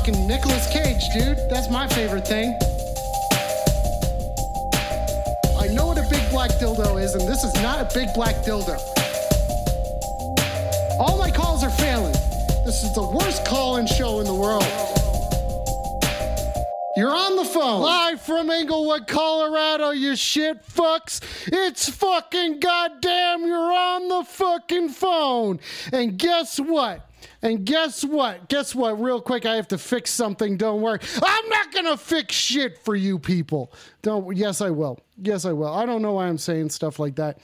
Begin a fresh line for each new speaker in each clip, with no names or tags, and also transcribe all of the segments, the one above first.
Fucking Nicolas Cage, dude. That's my favorite thing. I know what a big black dildo is, and this is not a big black dildo. All my calls are failing. This is the worst call in show in the world. You're on the phone. Live from Englewood, Colorado, you shit fucks. It's fucking goddamn, you're on the fucking phone. And guess what? And guess what? Guess what? Real quick, I have to fix something. Don't worry. I'm not gonna fix shit for you people. Don't. Yes, I will. Yes, I will. I don't know why I'm saying stuff like that.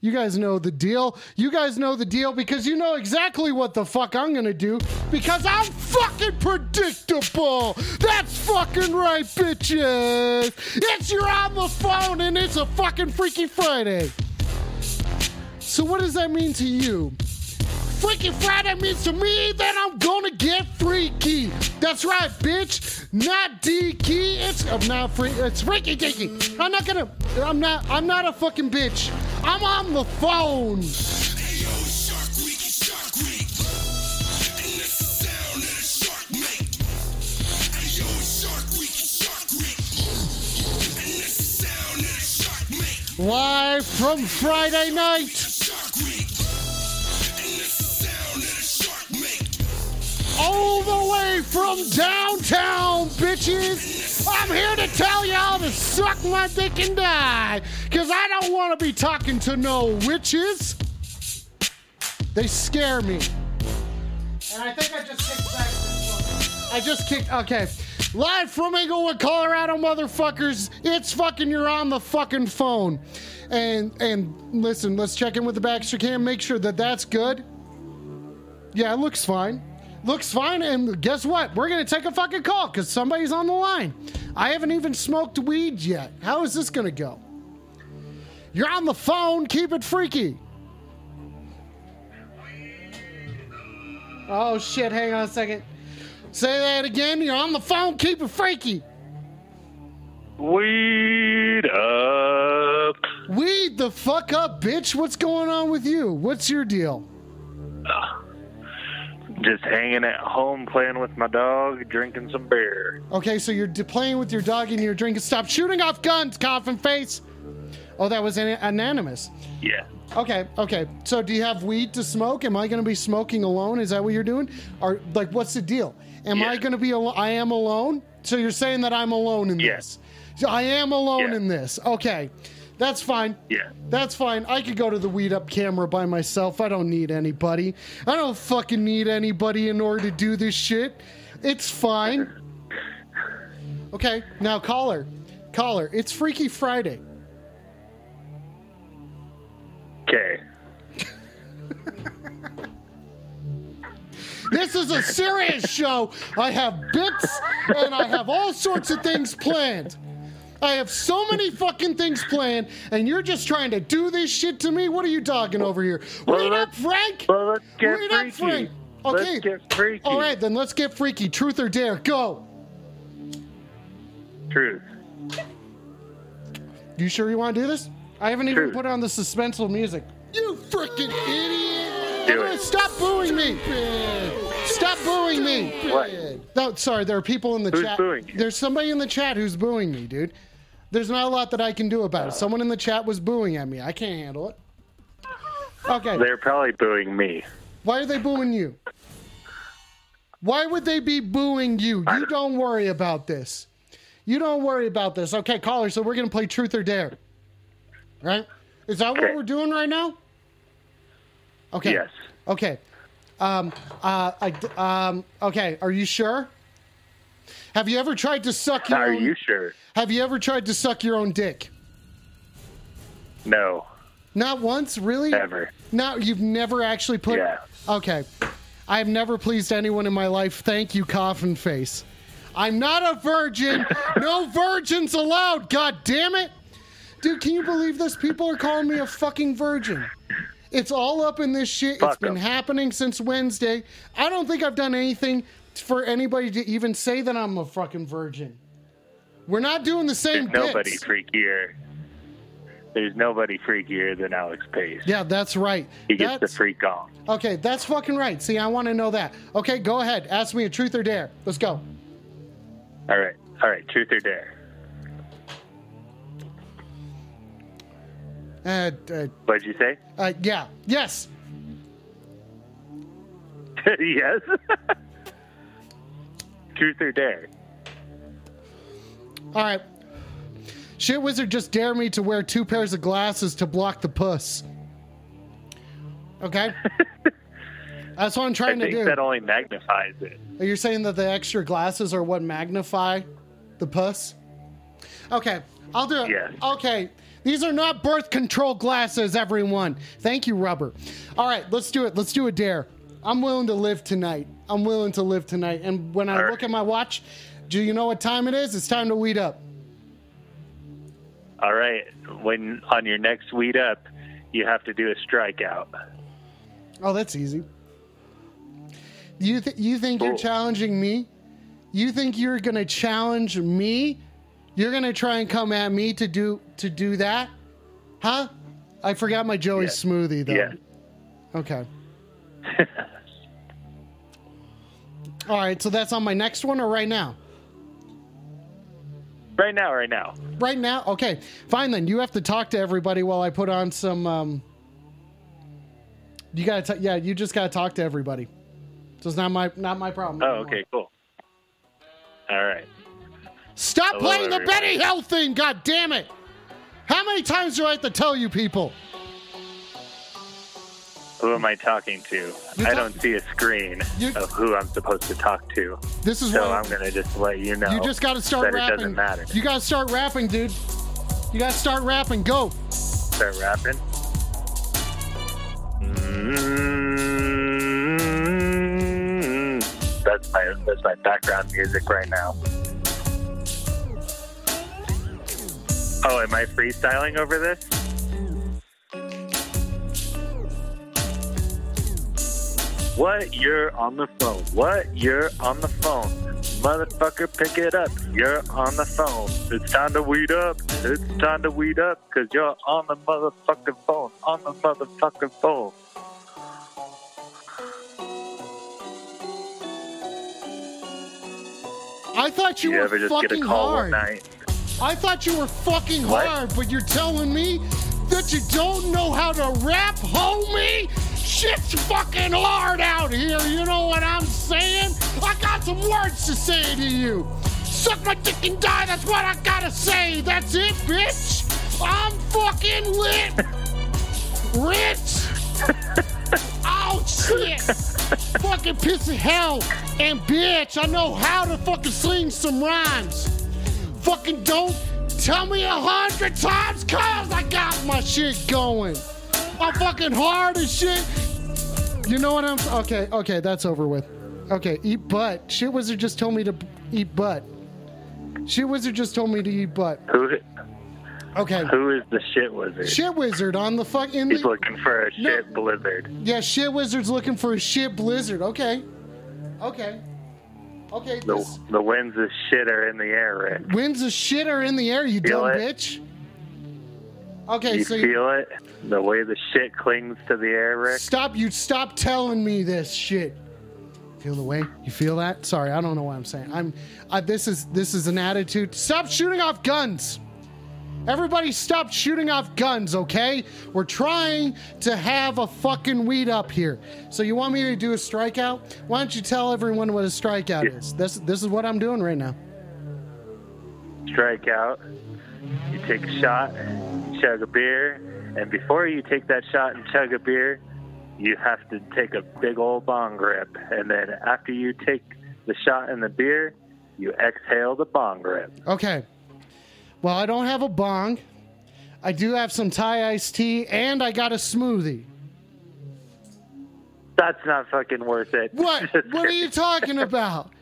You guys know the deal. You guys know the deal because you know exactly what the fuck I'm gonna do because I'm fucking predictable. That's fucking right, bitches. It's you're on the phone and it's a fucking Freaky Friday. So what does that mean to you? Freaky Friday means to me that I'm gonna get freaky. That's right, bitch. Not D-key. It's I'm not free. It's freaky dicky. I'm not gonna. I'm not. I'm not a fucking bitch. I'm on the phone. Live from Friday night. All the way from downtown, bitches. I'm here to tell y'all to suck my dick and die, because I don't want to be talking to no witches. They scare me. And I think I just kicked back this one. I just kicked, okay. Live from Englewood, Colorado, motherfuckers. It's fucking, you're on the fucking phone. And, and listen, let's check in with the Baxter cam, make sure that that's good. Yeah, it looks fine looks fine. And guess what? We're going to take a fucking call because somebody's on the line. I haven't even smoked weed yet. How is this going to go? You're on the phone. Keep it freaky. Oh, shit. Hang on a second. Say that again. You're on the phone. Keep it freaky.
Weed up.
Weed the fuck up, bitch. What's going on with you? What's your deal? Ah.
Just hanging at home, playing with my dog, drinking some beer.
Okay, so you're playing with your dog and you're drinking. Stop shooting off guns, coffin face. Oh, that was an- anonymous.
Yeah.
Okay, okay. So do you have weed to smoke? Am I going to be smoking alone? Is that what you're doing? Or like, what's the deal? Am I going to be? Al- I am alone. So you're saying that I'm alone in
Yeah.
this? So I am alone
Yeah.
in this. Okay, that's fine.
Yeah.
That's fine. I could go to the weed up camera by myself. I don't need anybody. I don't fucking need anybody in order to do this shit. It's fine. Okay, now caller. Caller, it's Freaky Friday.
Okay.
This is a serious show. I have bits and I have all sorts of things planned. I have so many fucking things planned, and you're just trying to do this shit to me? What are you talking over here?
Well,
Wait up, Frank!
Well, let's get
Wait up. Frank! Okay.
Let's get freaky.
All right, then let's get freaky. Truth or dare, go.
Truth.
You sure you want to do this? I haven't even put on the suspenseful music. You freaking idiot!
Do it.
Stop booing me! Stop booing me!
What?
No, sorry, there are people in the
Who's
chat.
booing you?
There's somebody in the chat who's booing me, dude. There's not a lot that I can do about it. Someone in the chat was booing at me. I can't handle it. Okay.
They're probably booing me.
Why are they booing you? Why would they be booing you? You don't worry about this. You don't worry about this. Okay, caller, so we're going to play truth or dare. Right? Is that what we're doing right now? Okay.
Yes.
Okay. Um, uh, I, um, okay, are you sure? Have you ever tried to suck your
Are
own,
you sure?
Have you ever tried to suck your own dick?
No.
Not once, really?
Never.
No, you've never actually put.
Yeah.
Okay. I've never pleased anyone in my life. Thank you, coffin face. I'm not a virgin. No virgins allowed. God damn it. Dude, can you believe this? People are calling me a fucking virgin. It's all up in this shit.
Fuck
it's been
'em.
happening since Wednesday. I don't think I've done anything for anybody to even say that I'm a fucking virgin. We're not doing the same
There's nobody freakier. There's nobody freakier than Alex Pace.
Yeah, that's right.
He gets the freak on.
Okay, that's fucking right. See, I want to know that. Okay, go ahead. Ask me a truth or dare. Let's go.
All right. All right. Truth or dare?
Uh, uh,
What'd you say?
uh, yeah. Yes.
yes. Truth or dare?
All right. Shit wizard just dare me to wear two pairs of glasses to block the puss. Okay. That's what I'm
I
trying to
think
do.
that only magnifies it.
Are You're saying that the extra glasses are what magnify the puss? Okay, I'll do it.
Yes.
Okay, these are not birth control glasses, everyone. Thank you, rubber. All right, let's do it. Let's do a dare. I'm willing to live tonight. I'm willing to live tonight. And when I
All right.
look at my watch, do you know what time it is? It's time to weed up.
All right. When on your next weed up, you have to do a strikeout.
Oh, that's easy. You th- you think you're challenging me? You think you're gonna challenge me? You're gonna try and come at me to do to do that? Huh? I forgot my Joey
Yeah.
smoothie though.
Yes.
Okay. All right, so that's on my next one or right now?
Right now, right now.
Right now? Okay. Fine then. You have to talk to everybody while I put on some um You got to yeah, you just got to talk to everybody. So it's not my not my problem.
Oh, okay, cool. All right.
Stop
Hello,
playing the. Benny Hill thing, god damn it! How many times do I have to tell you people?
Who am I talking to?
You're
I don't see a screen
You-
of who I'm supposed to talk to.
This is
So
why
I'm going to just let you know
you just got to start
that it
rapping.
doesn't matter.
You got to start rapping, dude. You got to start rapping. Go.
Start rapping. Mm, That's my that's my background music right now. Oh, am I freestyling over this? What? You're on the phone. What? You're on the phone. Motherfucker, pick it up. You're on the phone. It's time to weed up. It's time to weed up because you're on the motherfucking phone. On the motherfucking phone.
I thought you,
You
were fucking
get a call
hard.
night?
I thought you were fucking
What?
hard, but you're telling me that you don't know how to rap, homie? Shit's fucking hard out here, you know what I'm saying? I got some words to say to you. Suck my dick and die, that's what I gotta say. That's it, bitch. I'm fucking lit. Rich. Oh shit! fucking piss of hell and bitch, I know how to fucking sling some rhymes. Fucking don't tell me a hundred times cause I got my shit going. I'm fucking hard as shit. You know what I'm okay, okay, that's over with. Okay, eat butt. Shit wizard just told me to eat butt. Shit wizard just told me to eat butt.
Who
Okay.
who is the shit wizard?
Shit wizard on the fuck in
He's
the
looking for a
No.
shit blizzard.
Yeah, shit wizard's looking for a shit blizzard. Okay. Okay. Okay.
The
This
the winds of shit are in the air, Rick.
winds of shit are in the air, you
Feel
dumb
it?
bitch. Okay,
You
so you,
feel it? The way the shit clings to the air, Rick?
stop you stop telling me this shit. Feel the way? You feel that? Sorry, I don't know what I'm saying. I'm uh, this is this is an attitude. Stop shooting off guns. Everybody stop shooting off guns, okay? We're trying to have a fucking weed up here. So you want me to do a strikeout? Why don't you tell everyone what a strikeout is? This this is what I'm doing right now.
Strike out. You take a shot, chug a beer, and before you take that shot and chug a beer, you have to take a big old bong grip. And then after you take the shot and the beer, you exhale the bong grip.
Okay. Well, I don't have a bong. I do have some Thai iced tea, and I got a smoothie.
That's not fucking worth it.
What? What are you talking about?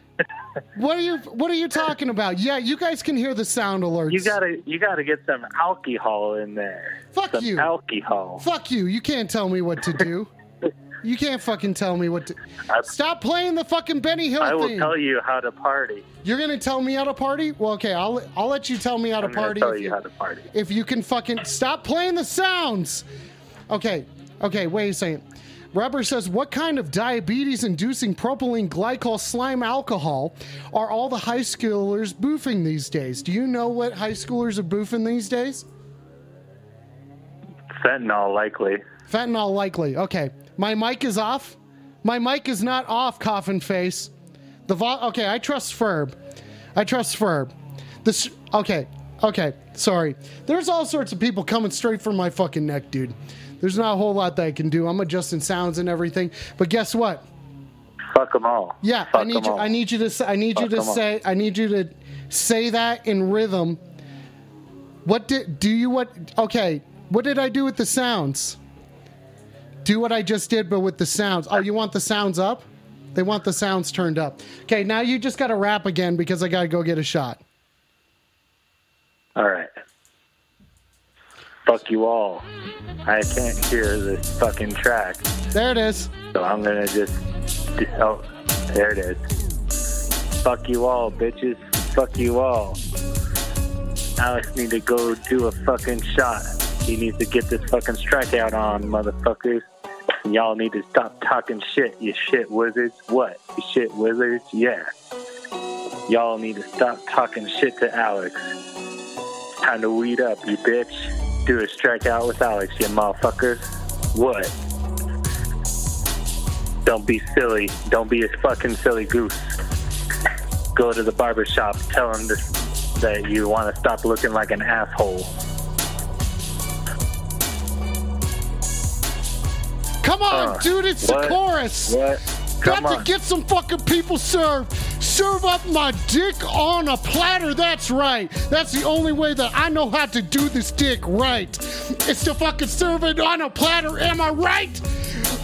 What are you What are you talking about? Yeah, you guys can hear the sound alerts.
You gotta you gotta get some alcohol in there.
Fuck
some
you.
Alcohol.
Fuck you. You can't tell me what to do. you can't fucking tell me what to.
I-
Stop playing the fucking Benny Hill
I will tell you how to party.
You're gonna tell me how to party? Well, okay, I'll I'll let you tell me how to
I'm
party.
tell
if
you how to party.
if you can fucking stop playing the sounds. Okay, okay, wait a second. Rubber says, What kind of diabetes inducing propylene glycol slime alcohol are all the high schoolers boofing these days? Do you know what high schoolers are boofing these days?
Fentanyl likely.
Fentanyl likely. Okay. My mic is off. My mic is not off, coffin face. The vo- okay, I trust Ferb. I trust Ferb. This okay. Okay. Sorry. There's all sorts of people coming straight from my fucking neck, dude. There's not a whole lot that I can do. I'm adjusting sounds and everything. But guess what?
Fuck them all.
Yeah,
Fuck
I need you.
all.
I need you to. Say, I need you to
'em all.
say. I need you to say that in rhythm. What did do you what? Okay, what did I do with the sounds? Do what I just did, but with the sounds. Oh, you want the sounds up? They want the sounds turned up. Okay, now you just got to rap again because I got to go get a shot.
All right. Fuck you all. I can't hear this fucking track,
There it is.
so I'm gonna just. Oh, there it is. Fuck you all, bitches. Fuck you all. Alex need to go do a fucking shot. He needs to get this fucking strikeout on, motherfuckers. And y'all need to stop talking shit, you shit wizards. What? You shit wizards? Yeah. Y'all need to stop talking shit to Alex. Time to weed up, you bitch. Do a strikeout with Alex, you motherfuckers. What? Don't be silly. Don't be a fucking silly goose. Go to the barber shop. Tell him this, that you want to stop looking like an asshole.
Come on,
Uh,
dude. It's
what?
the chorus.
What? Come
Got
on.
to get some fucking people served. Serve up my dick on a platter. That's right. That's the only way that I know how to do this dick right. It's to fucking serve it on a platter. Am I right?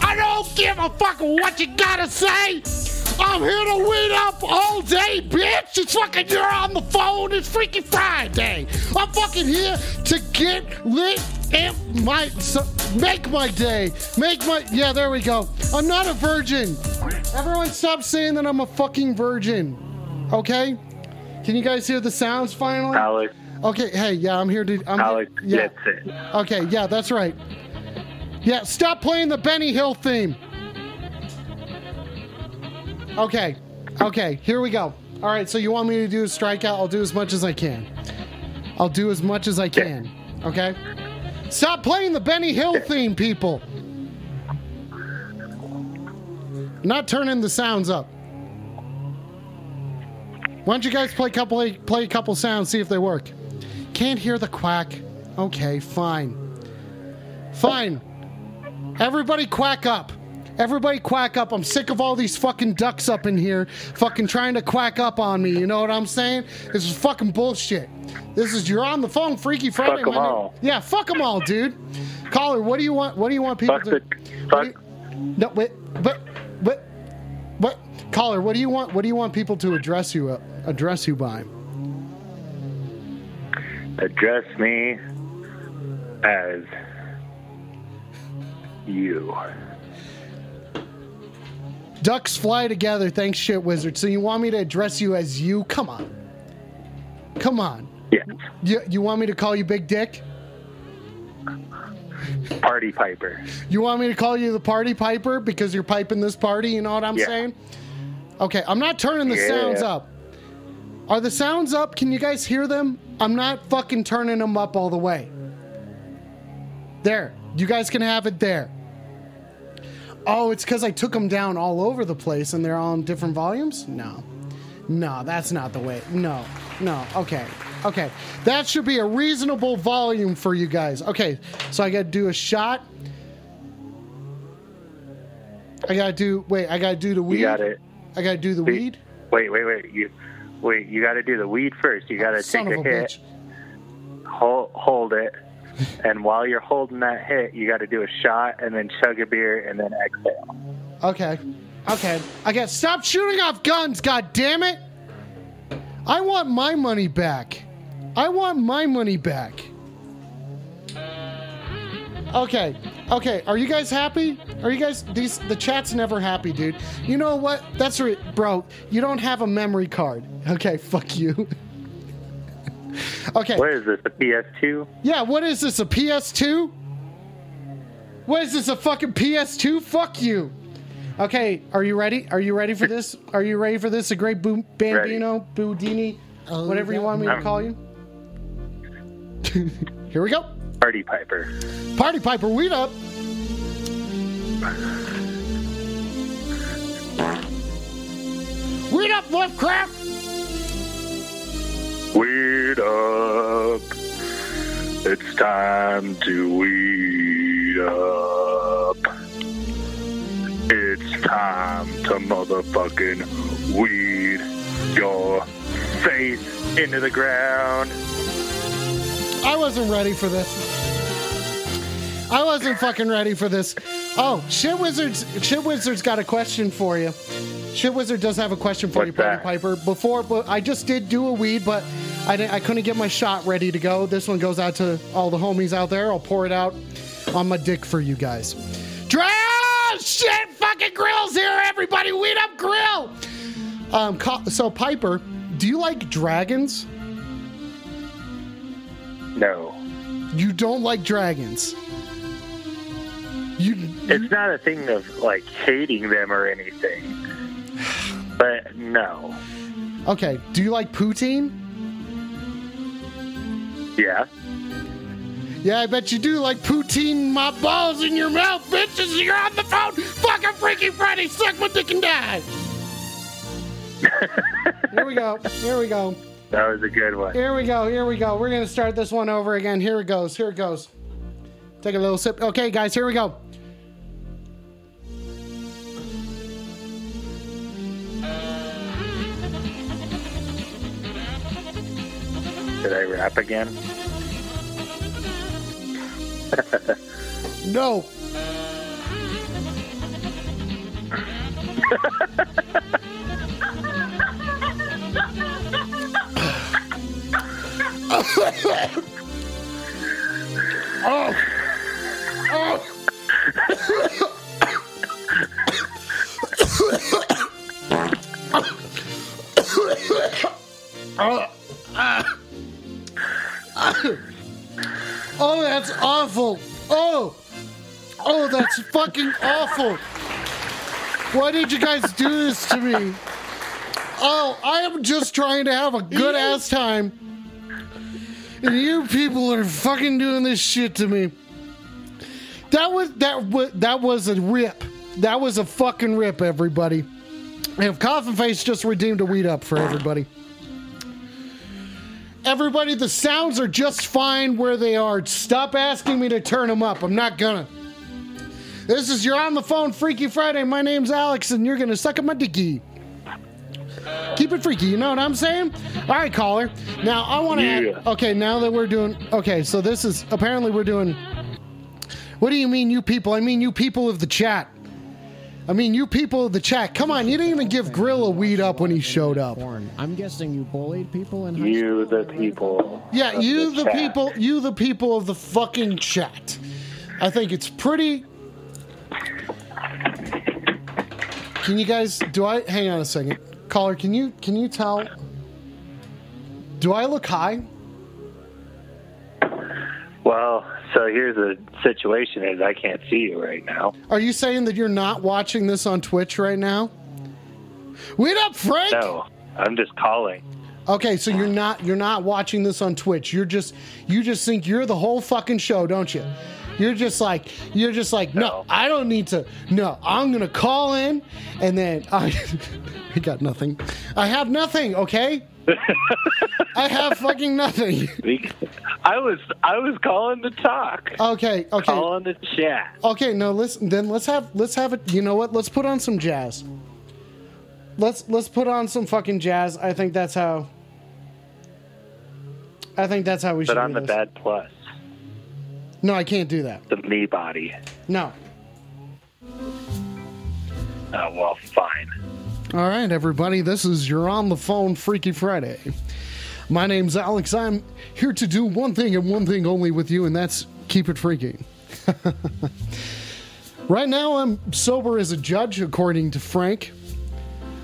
I don't give a fuck what you gotta say. I'm here to weed up all day, bitch. It's fucking you're on the phone. It's freaking Friday. I'm fucking here to get lit and my so, make my day. Make my yeah. There we go. I'm not a virgin. Everyone, stop saying that I'm a fucking virgin. Okay? Can you guys hear the sounds finally?
Alex,
Okay. Hey, yeah, I'm here to. I'm
Alex
yeah.
gets it.
Okay, yeah, that's right. Yeah, stop playing the Benny Hill theme. Okay, okay, here we go. All right, so you want me to do a strikeout? I'll do as much as I can. I'll do as much as I can. Okay? Stop playing the Benny Hill theme, people. Not turning the sounds up. Why don't you guys play a couple play a couple sounds, see if they work? Can't hear the quack. Okay, fine. Fine. Everybody quack up. Everybody quack up. I'm sick of all these fucking ducks up in here fucking trying to quack up on me. You know what I'm saying? This is fucking bullshit. This is you're on the phone, Freaky Friday.
Fuck 'em
my name-
all.
Yeah, fuck them all, dude. Caller, what do you want? What do you want people
Fuck
to?
the. Fuck.
you- no, wait, but, but, what? Caller, what do you want? What do you want people to address you? Uh, address you by?
Address me as you.
Ducks fly together. Thanks, shit wizard. So you want me to address you as you? Come on. Come on.
Yes.
You, you want me to call you Big Dick?
Party Piper.
You want me to call you the Party Piper because you're piping this party? You know what I'm
Yeah.
saying? Okay, I'm not turning the
Yeah.
sounds up. Are the sounds up? Can you guys hear them? I'm not fucking turning them up all the way. There. You guys can have it there. Oh, it's because I took them down all over the place and they're all in different volumes? No. No, that's not the way. No. No. Okay. Okay. That should be a reasonable volume for you guys. Okay. So I got to do a shot. I got to do, wait, I got to do the weed.
You got it.
I got to do the weed.
Wait, wait, wait. You wait. You got to do the weed first. You oh, got to take a,
a
hit,
bitch.
hold, hold it, and while you're holding that hit, you got to do a shot and then chug a beer and then exhale.
Okay. Okay. Got stop shooting off guns, god damn it! I want my money back. I want my money back. Okay. Okay, are you guys happy? Are you guys these the chat's never happy, dude. You know what? That's right, bro. You don't have a memory card. Okay, fuck you. okay.
What is this? A PS2?
Yeah, what is this? A PS2? What is this? A fucking PS2? Fuck you. Okay, are you ready? Are you ready for this? Are you ready for this? A great Bo- Bambino, Boudini,
Oh,
whatever you want me to
I'm-
call you. Here we go.
Party Piper.
Party Piper, weed up. Weed up, Lovecraft.
Weed up. It's time to weed up. It's time to motherfucking weed your face into the ground.
I wasn't ready for this. I wasn't fucking ready for this. Oh, Shit Wizards Shit Wizards got a question for you. Shit Wizard does have a question for
What's
you, Party? Piper. Before but I just did do a weed, but I I couldn't get my shot ready to go. This one goes out to all the homies out there. I'll pour it out on my dick for you guys. Dra- shit fucking grills here, everybody. Weed up grill. Um so Piper, do you like dragons?
No.
You don't like dragons. You
It's not a thing of like hating them or anything. But no.
okay? Do you like poutine?
Yeah.
Yeah, I bet you do like poutine my balls in your mouth, bitches. You're on the phone. Fucking Freaky Friday, suck my dick and die. here we go. Here we go.
That was a good one.
Here we go. Here we go. We're gonna start this one over again. Here it goes. Here it goes. Take a little sip. Okay, guys. Here we go.
Did I rap again?
No. oh. Oh. Oh. Ah. Oh, that's awful. Oh. Oh, that's fucking awful. Why did you guys do this to me? Oh, I am just trying to have a good ass time. And you people are fucking doing this shit to me. That was that was that was a rip. That was a fucking rip, everybody. And Coffin Face just redeemed a weed up for everybody. Everybody, the sounds are just fine where they are. Stop asking me to turn them up. I'm not gonna. This is your on the phone Freaky Friday. My name's Alex, and you're gonna suck at my dicky. Keep it freaky, you know what I'm saying? All right, caller. Now I want to.
Yeah.
okay, now that we're doing. Okay, so this is apparently we're doing. What do you mean, you people? I mean, you people of the chat. I mean, you people of the chat. Come on, you didn't even give Grill a weed up when he showed up.
I'm guessing you bullied people in high
You, the people.
Yeah, you the
chat.
people, you the people of the fucking chat. I think it's pretty. Can you guys? Do I? Hang on a second, caller. Can you? Can you tell? Do I look high?
Well, so here's the situation: is I can't see you right now.
Are you saying that you're not watching this on Twitch right now? Wait up, Frank.
No, I'm just calling.
Okay, so you're not you're not watching this on Twitch. You're just you just think you're the whole fucking show, don't you? You're just like you're just like no,
No.
I don't need to. No, I'm gonna call in, and then I I got nothing. I have nothing. Okay, I have fucking nothing.
I was I was calling to talk,
Okay, okay,
calling to chat.
okay. No, listen. Then let's have let's have it. You know what? Let's put on some jazz. Let's let's put on some fucking jazz. I think that's how. I think that's how we should.
But on the
this.
bad plus,
No, I can't do that.
the me body.
No.
Oh, well, fine.
All right, everybody, this is your on the phone Freaky Friday. My name's Alex. I'm here to do one thing and one thing only with you, and that's keep it freaky. right now, I'm sober as a judge, according to Frank.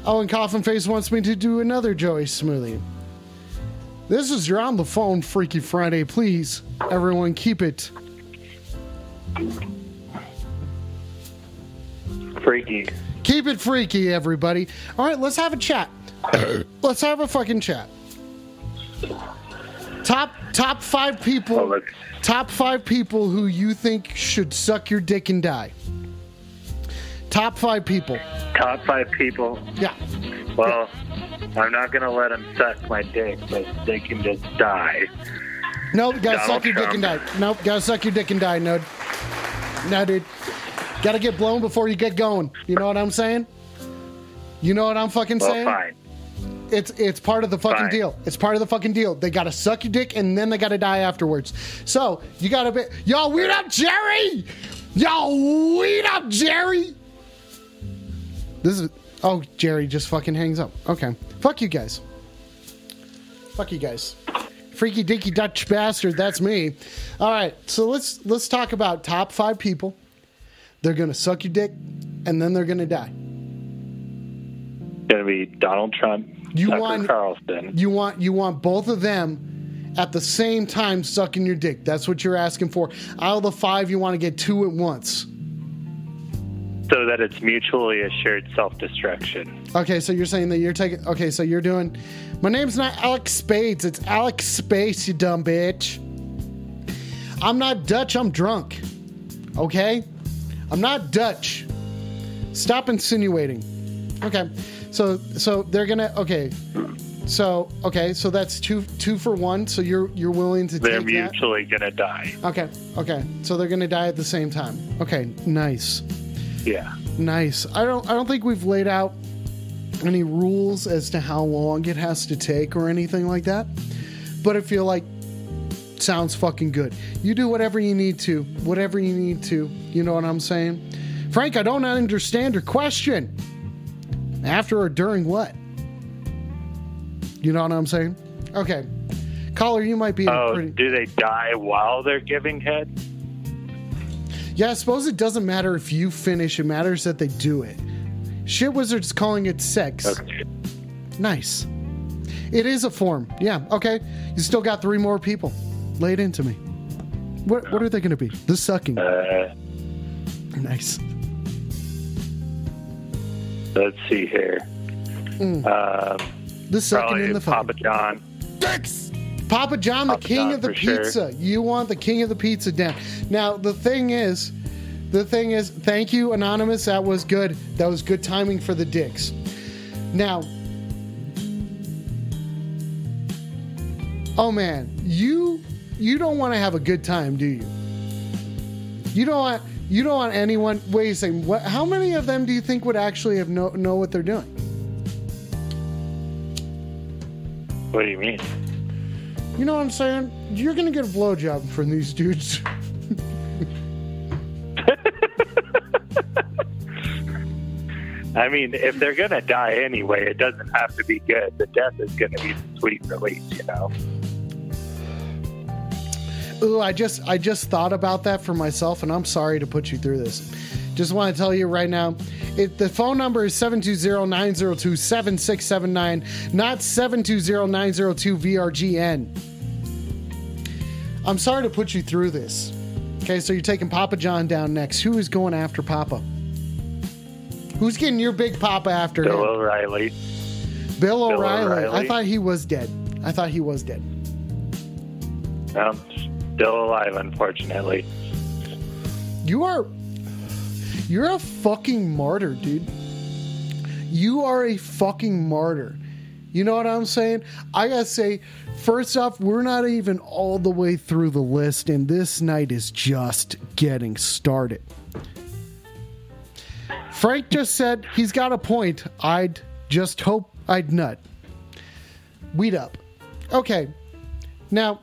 Owen Coffin Face wants me to do another Joey Smoothie. This is your on the phone Freaky Friday. Please, everyone, keep it
Freaky.
Keep it freaky, everybody. All right, let's have a chat. let's have a fucking chat. Top top five people.
let's,
Top five people who you think should suck your dick and die. Top five people.
top five people.
Yeah.
Well, I'm not going to let them suck my dick, but they can just die.
Nope, gotta
Donald
suck your dick and die. Nope, gotta suck your dick and die, Node. No, dude. Gotta get blown before you get going. You know what I'm saying? You know what I'm fucking
Well,
saying?
fine.
It's it's part of the fucking
Fine.
deal. It's part of the fucking deal. They gotta suck your dick and then they gotta die afterwards. So you gotta be y'all weed up Jerry! Y'all weed up Jerry! This is oh Jerry just fucking hangs up. Okay. Fuck you guys. Fuck you guys. Freaky dinky Dutch bastard, that's me. Alright, so let's let's talk about top five people. They're gonna suck your dick and then they're gonna die.
Going to be Donald Trump,
You
Tucker
want-
Carlson.
You want you want both of them at the same time sucking your dick. That's what you're asking for. Out of the five, you want to get two at once.
so that it's mutually assured self-destruction.
Okay, so you're saying that you're taking. Okay, so you're doing. My name's not Alex Spades. It's Alex Space. You dumb bitch. I'm not Dutch. I'm drunk. Okay, I'm not Dutch. Stop insinuating. Okay, so so they're gonna. Okay, so okay, so that's two two for one. So you're you're willing to
They're
take that.
mutually going to die.
Okay, okay. So they're gonna die at the same time. Okay, nice.
Yeah.
Nice. I don't I don't think we've laid out any rules as to how long it has to take or anything like that. But I feel like sounds fucking good. You do whatever you need to, whatever you need to. You know what I'm saying? Frank, I don't understand your question. After or during what? You know what I'm saying? Okay. Caller, you might be
Oh,
pretty
do they die while they're giving head?
Yeah, I suppose it doesn't matter if you finish, it matters that they do it. Shit Wizard's calling it sex.
Okay.
Nice. It is a form. Yeah, okay. You still got three more people. Lay it into me. What what are they gonna be? The sucking.
Uh,
nice.
let's see here.
Mm.
Um,
The sucking in the
Papa
fucking.
John. Dicks.
Papa John, the
Papa
king
John
of the
for sure.
pizza. You want the king of the pizza down. Now, the thing is, the thing is, thank you, Anonymous. That was good. That was good timing for the dicks. Now, oh man, you you don't want to have a good time, do you? You don't want you don't want anyone. Wait a second. What? How many of them do you think would actually have know know what they're doing?
What do you mean?
You know what I'm saying? You're gonna get a blowjob from these dudes.
I mean, if they're going to die anyway, it doesn't have to be good. The death is going to be the sweet release, you know?
Ooh, I just I just thought about that for myself, and I'm sorry to put you through this. Just want to tell you right now, it, the phone number is 720-902-7679, not 720-902-VRGN. I'm sorry to put you through this. Okay, so you're taking Papa John down next. Who is going after Papa? Who's getting your big Papa after
Bill
him?
O'Reilly.
Bill O'Reilly. I thought he was dead. I thought he was dead.
Um, still alive, unfortunately.
You are you're a fucking martyr, dude. You are a fucking martyr. You know what I'm saying? I gotta say, first off, we're not even all the way through the list, and this night is just getting started. Frank just said he's got a point. I'd just hope I'd nut. Weed up. Okay. Now,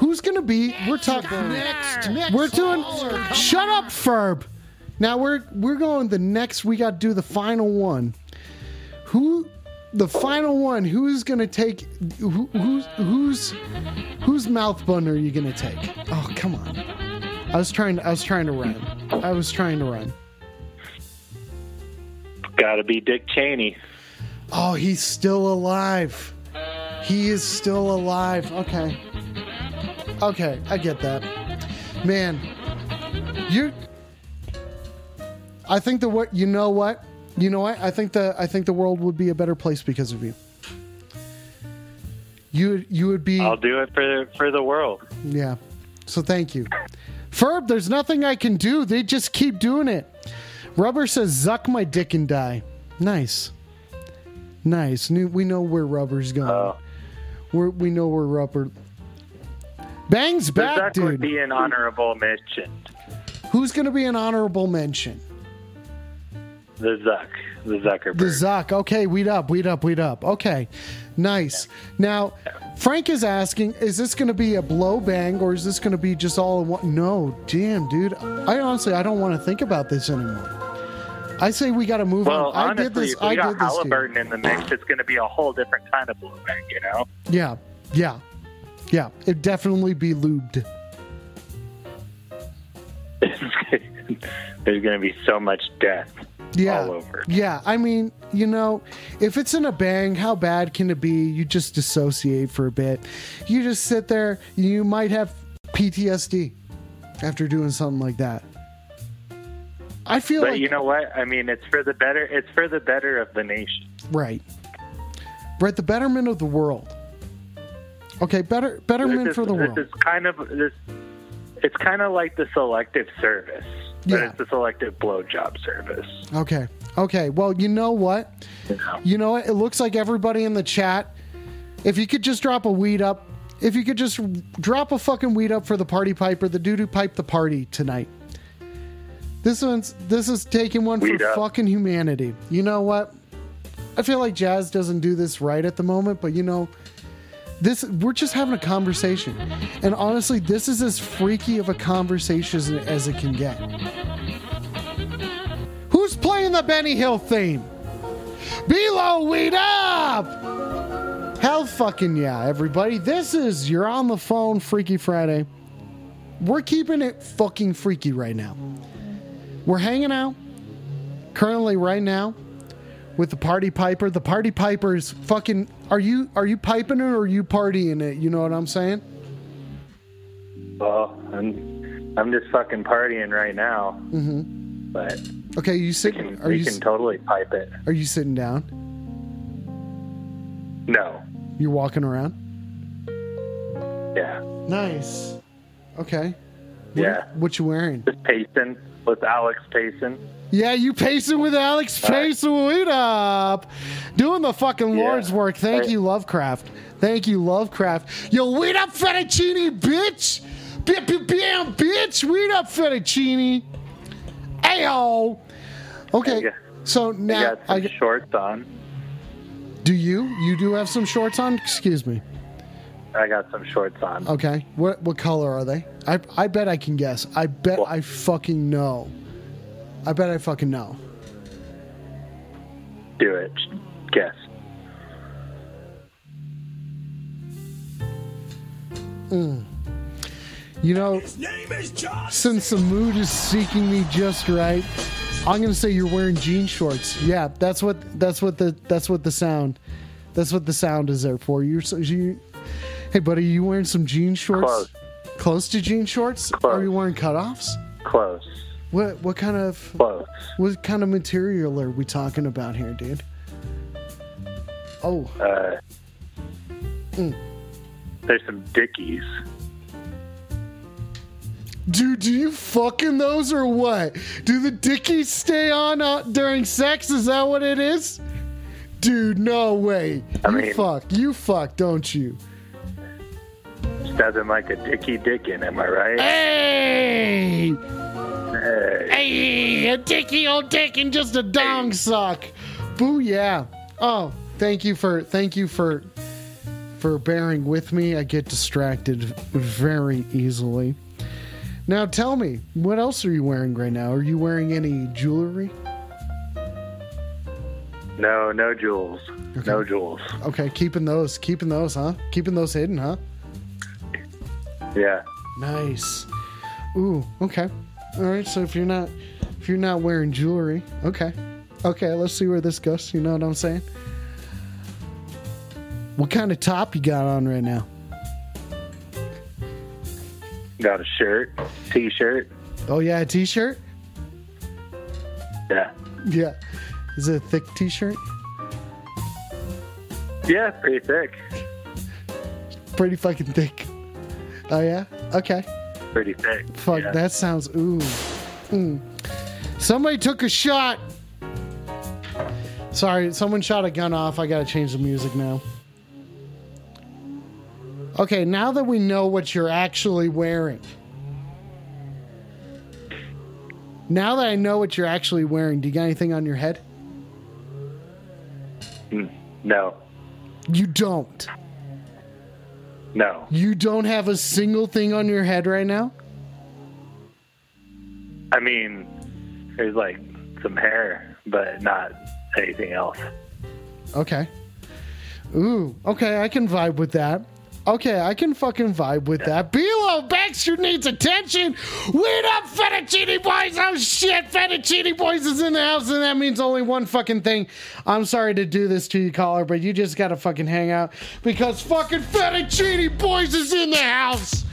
who's gonna be? We're talking next. We're doing. Shut up, Ferb. Now we're we're going the next. We got to do the final one. Who, the final one? Who's gonna take? Who, who's who's whose mouth bun are you gonna take? Oh come on! I was trying. I was trying to run. I was trying to run.
Gotta be Dick Cheney.
Oh, he's still alive. He is still alive. Okay. Okay, I get that. Man, you I think the what you know what? You know what? I think the I think the world would be a better place because of you. You you would be
I'll do it for for the world.
yeah. So thank you. Ferb, there's nothing I can do. They just keep doing it. Rubber says, Zuck my dick and die. Nice. Nice. New- We know where rubber's going.
Oh.
We're, we know where rubber. Bang's back,
would
dude.
be an honorable mention.
Who's going to be an honorable mention?
The Zuck, the Zuckerberg.
The Zuck. Okay, weed up, weed up, weed up. Okay, nice. Now, Frank is asking, is this going to be a blow bang or is this going to be just all in one? No, damn, dude. I honestly, I don't want to think about this anymore. I say we got to move
well,
on. I
honestly,
did this.
if we
I
got
did this.
Halliburton in the mix, it's going to be a whole different kind of blowback, you know?
Yeah, yeah, yeah. It definitely be lubed.
There's going to be so much death
Yeah,
all over.
yeah. I mean, you know, if it's in a bang, how bad can it be? You just dissociate for a bit. You just sit there. You might have PTSD after doing something like that. I feel
But
like
you know what? I mean, it's for the better. It's for the better of the nation.
right, right. The betterment of the world. Okay, better betterment
This is,
for the
this
world.
is kind of this. It's kind of like the selective service, but
Yeah.
it's the selective blowjob service.
Okay. Okay. Well, you know what?
You know?
You know what? It looks like everybody in the chat, if you could just drop a weed up, if you could just drop a fucking weed up for the party piper, the dude who piped the party tonight. This one's this is taking one
Weed
for
up.
fucking humanity. You know what? I feel like Jazz doesn't do this right at the moment, but you know, this we're just having a conversation. And honestly, this is as freaky of a conversation as, it can get. Who's playing the Benny Hill theme? Below weed up! Hell fucking yeah, everybody. This is You're on the Phone Freaky Friday. We're keeping it fucking freaky right now. We're hanging out currently right now with the party piper. The party piper's fucking are you are you piping it or are you partying it? You know what I'm saying?
Well, I'm I'm just fucking partying right now. Mm-hmm. But
Okay, you
we
sitting
can,
are
we
you
can totally pipe it.
are you sitting down?
No.
You're walking around?
Yeah.
Nice. Okay. What,
Yeah.
What you wearing?
Just pacing with Alex Payson.
Yeah, you pacing with Alex Pacing it up. Doing the fucking
Yeah.
Lord's work. Thank
Hey.
you, Lovecraft. Thank you, Lovecraft. Yo, weed up fettuccine, bitch. Bam, bam, bam, bitch. Weed up fettuccine. Ayo. Okay.
Yeah.
So
I
now,
got some
I,
shorts on.
do you? You do have some shorts on? Excuse me.
I got some shorts on.
Okay. What what color are they? I I bet I can guess. I bet
Well-
I fucking know. I bet I fucking know.
Do it. Guess. Mm.
You know, since the mood is seeking me just right, I'm gonna say you're wearing jean shorts. Yeah, that's what that's what the that's what the sound that's what the sound is there for. You're so you, hey buddy, you wearing some jean shorts?
Close.
Close to jean shorts?
Close.
Are you wearing cutoffs?
Close.
What what kind of
Close.
what kind of material are we talking about here, dude? Oh,
Uh,
Mm.
There's some Dickies.
Dude, do you fucking those or what? Do the dickies stay on uh, during sex? Is that what it is? Dude, no way.
I
you
mean-
fuck. You fuck, don't you?
Nothing like a Dicky Dick in, am I right?
Hey!
Hey.
Hey! A dicky old dick and just a dong suck. Boo yeah. Oh, thank you for thank you for for bearing with me. I get distracted very easily. Now tell me, what else are you wearing right now? Are you wearing any jewelry?
No, no jewels. No jewels.
Okay, keeping those, keeping those, huh? Keeping those hidden, huh?
Yeah.
Nice. Ooh, okay. All right, so if you're not if you're not wearing jewelry, okay. Okay, let's see where this goes. You know what I'm saying? What kind of top you got on right now?
Got a shirt, t-shirt.
Oh yeah, a t-shirt?
Yeah.
Yeah. Is it a thick t-shirt?
Yeah, pretty thick.
Pretty fucking thick. Oh yeah? Okay.
Pretty thick.
Fuck,
yeah.
that sounds ooh. Mm. Somebody took a shot. Sorry, someone shot a gun off. I gotta change the music now. Okay, now that we know what you're actually wearing. Now that I know what you're actually wearing, do you got anything on your head?
No.
You don't.
No.
You don't have a single thing on your head right now?
I mean, there's like some hair, but not anything else.
Okay. Ooh, okay, I can vibe with that. Okay, I can fucking vibe with that. Bilo Baxter needs attention. Wait up, Fettuccine Boys. Oh shit, Fettuccine Boys is in the house, and that means only one fucking thing. I'm sorry to do this to you, caller, but you just gotta fucking hang out because fucking Fettuccine Boys is in the house.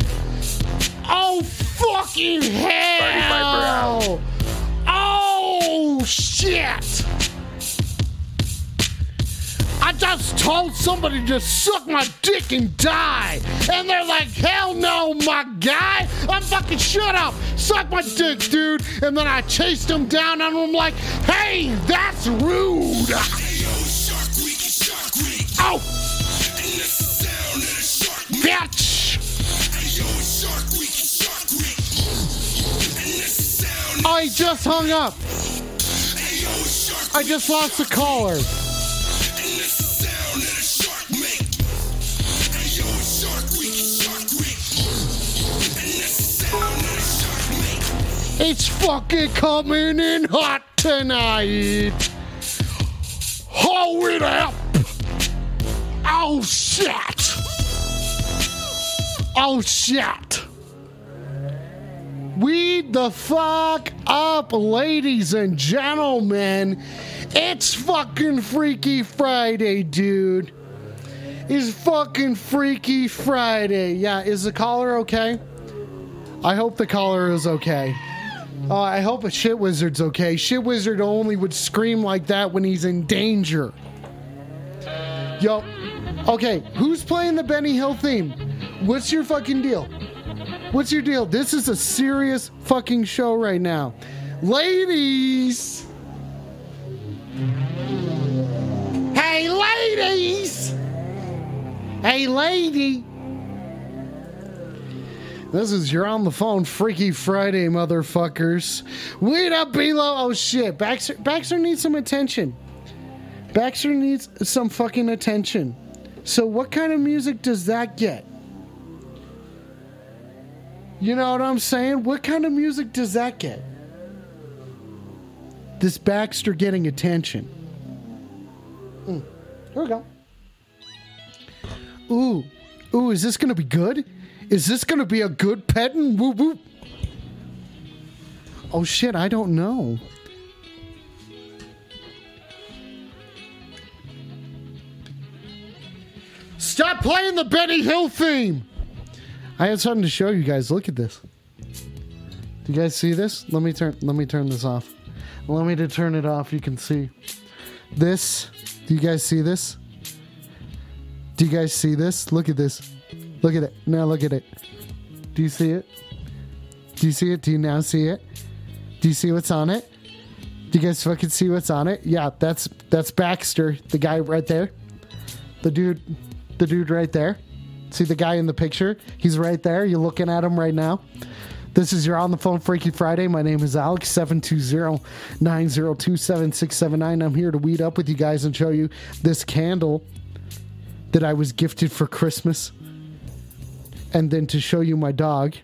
Oh fucking hell! Oh shit! I just told somebody to suck my dick and die. And they're like, hell no, my guy. I'm fucking shut up. Suck my dick, dude. And then I chased him down and I'm like, hey, that's rude. Oh. Bitch. He just hung up. I just lost the caller. It's fucking coming in hot tonight. Hold it up. Oh shit. Oh shit. Weed the fuck up, ladies and gentlemen. It's fucking Freaky Friday, dude. It's fucking Freaky Friday. Yeah, is the caller okay? I hope the caller is okay. Uh, I hope a shit wizard's okay. Shit wizard only would scream like that when he's in danger. Yo, okay, who's playing the Benny Hill theme? What's your fucking deal? What's your deal? This is a serious fucking show right now. Ladies! Hey, ladies! Hey, lady! This is You're on the Phone Freaky Friday, motherfuckers. Wait up, below. Oh, shit. Baxter, Baxter needs some attention. Baxter needs some fucking attention. So, what kind of music does that get? You know what I'm saying? What kind of music does that get? This Baxter getting attention. Mm. Here we go. Ooh. Ooh, is this going to be good? Is this going to be a good petting? Whoop whoop. Oh shit, I don't know. Stop playing the Benny Hill theme. I had something to show you guys. Look at this. Do you guys see this? Let me turn let me turn this off. Allow me to turn it off. You can see this. Do you guys see this? Do you guys see this? Look at this. Look at it. Now look at it. Do you see it? Do you see it? Do you now see it? Do you see what's on it? Do you guys fucking see what's on it? Yeah, that's that's Baxter, the guy right there. The dude the dude right there. See the guy in the picture? He's right there. You're looking at him right now. This is your on the phone Freaky Friday. My name is Alex 720-902-7679. I'm here to weed up with you guys and show you this candle that I was gifted for Christmas. And then to show you my dog.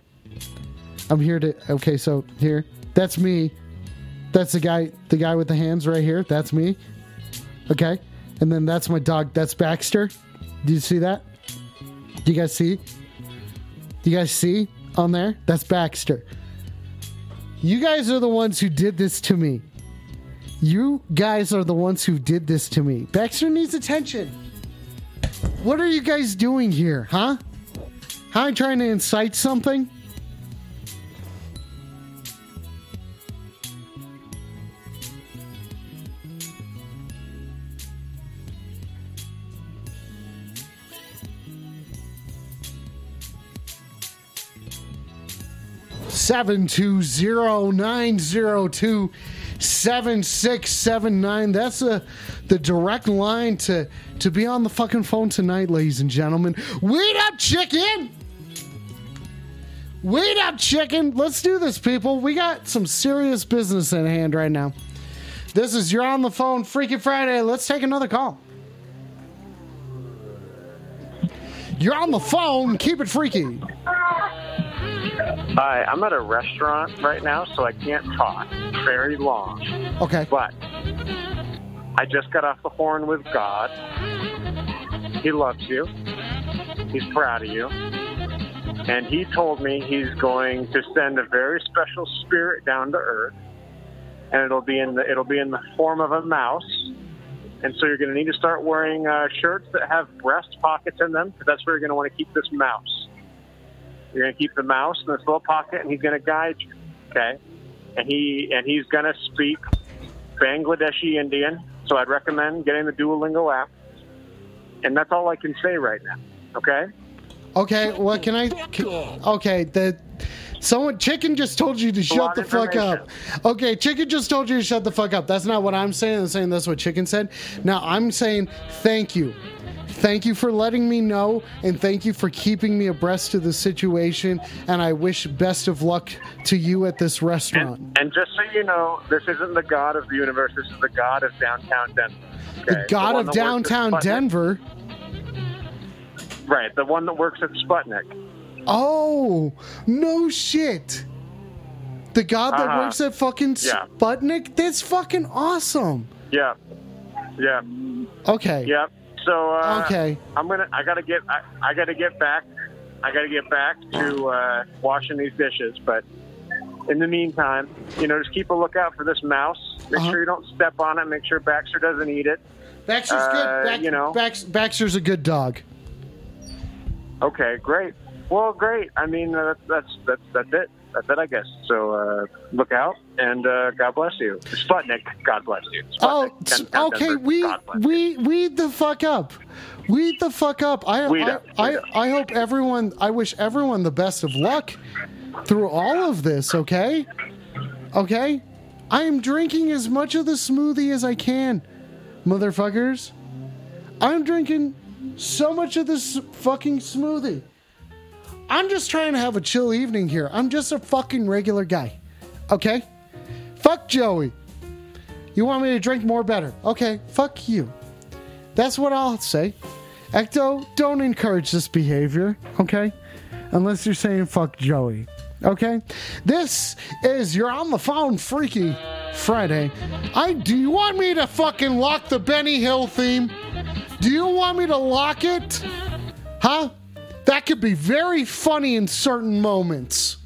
I'm here to. Okay, so here, that's me. That's the guy. The guy with the hands right here. That's me. Okay, and then that's my dog. That's Baxter. Do you see that? Do you guys see? Do you guys see on there? That's Baxter. You guys are the ones who did this to me. You guys are the ones who did this to me. Baxter needs attention. What are you guys doing here, huh? How am I trying to incite something? Seven two zero nine zero two seven six seven nine. That's a the direct line to to be on the fucking phone tonight, ladies and gentlemen. Wait up, chicken. Wait up, chicken. Let's do this, people. We got some serious business in hand right now. This is You're on the Phone Freaky Friday. Let's take another call. You're on the phone. Keep it freaky.
Hi, I'm at a restaurant right now, so I can't talk very long.
Okay.
But I just got off the horn with God. He loves you. He's proud of you. And he told me he's going to send a very special spirit down to earth. And it'll be in the it'll be in the form of a mouse. And so you're going to need to start wearing uh, shirts that have breast pockets in them, because that's where you're going to want to keep this mouse. You're going to keep the mouse in this little pocket, and he's going to guide you. Okay, and he and he's going to speak Bangladeshi Indian. So I'd recommend getting the Duolingo app. And that's all I can say right now. Okay.
Okay, what can I? Can, okay, the someone chicken just told you to shut the fuck up. Okay, chicken just told you to shut the fuck up. That's not what I'm saying. I'm saying that's what chicken said. Now I'm saying thank you. Thank you for letting me know, and thank you for keeping me abreast of the situation. And I wish best of luck to you at this restaurant.
And, and just so you know, this isn't the God of the universe. This is the God of downtown Denver.
the god
one
of
that
downtown
Sputnik.
Denver.
Right, the one that works at Sputnik.
Oh, no shit. The god that
Uh-huh.
works at fucking
Yeah.
Sputnik? That's fucking awesome.
Yeah. Yeah.
Okay.
Yeah. So uh,
Okay.
I'm gonna. I gotta get. I, I gotta get back. I gotta get back to uh, washing these dishes. But in the meantime, you know, just keep a lookout for this mouse. Make
Uh-huh.
sure you don't step on it. Make sure Baxter doesn't eat it.
Baxter's
Uh,
good. Bax-
you know.
Bax- Baxter's a good dog.
Okay, great. Well, great. I mean, uh, that's that's that's it. That's it, I guess. So uh, look out, and uh, God bless you. Sputnik, God bless you. Sputnik,
Oh,
Ten-
s-
Ten
okay.
Denver,
We we weed the fuck up. Weed the fuck up. I
Weed
I,
up,
I,
up.
I hope everyone. I wish everyone the best of luck through all of this. Okay. Okay. I am drinking as much of the smoothie as I can, motherfuckers. I'm drinking so much of this fucking smoothie. I'm just trying to have a chill evening here. I'm just a fucking regular guy. Okay? Fuck Joey. You want me to drink more better? Okay, fuck you. That's what I'll say. Ecto, don't encourage this behavior, okay? Unless you're saying fuck Joey. Okay? This is You're on the Phone Freaky Friday. I do you want me to fucking lock the Benny Hill theme? Do you want me to lock it? Huh? That could be very funny in certain moments.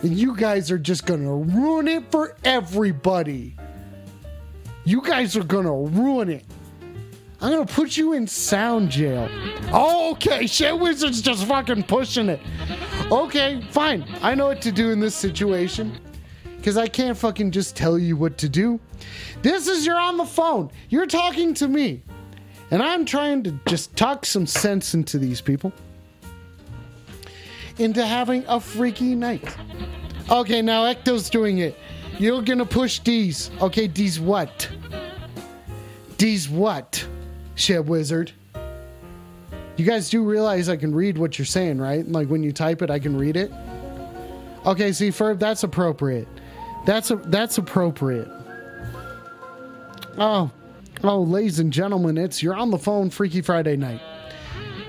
And you guys are just gonna ruin it for everybody. You guys are gonna ruin it. I'm gonna put you in sound jail. Oh, okay, Shit Wizard's just fucking pushing it. Okay, fine. I know what to do in this situation. Because I can't fucking just tell you what to do. This is you're on the phone. You're talking to me. And I'm trying to just talk some sense into these people. Into having a freaky night. Okay, now Ecto's doing it. You're gonna push D's. Okay, D's what? D's what? Shit wizard. You guys do realize I can read what you're saying, right? Like when you type it, I can read it. Okay, see, Ferb, that's appropriate. That's a, that's appropriate. Oh, oh, ladies and gentlemen, it's you're on the phone, Freaky Friday night.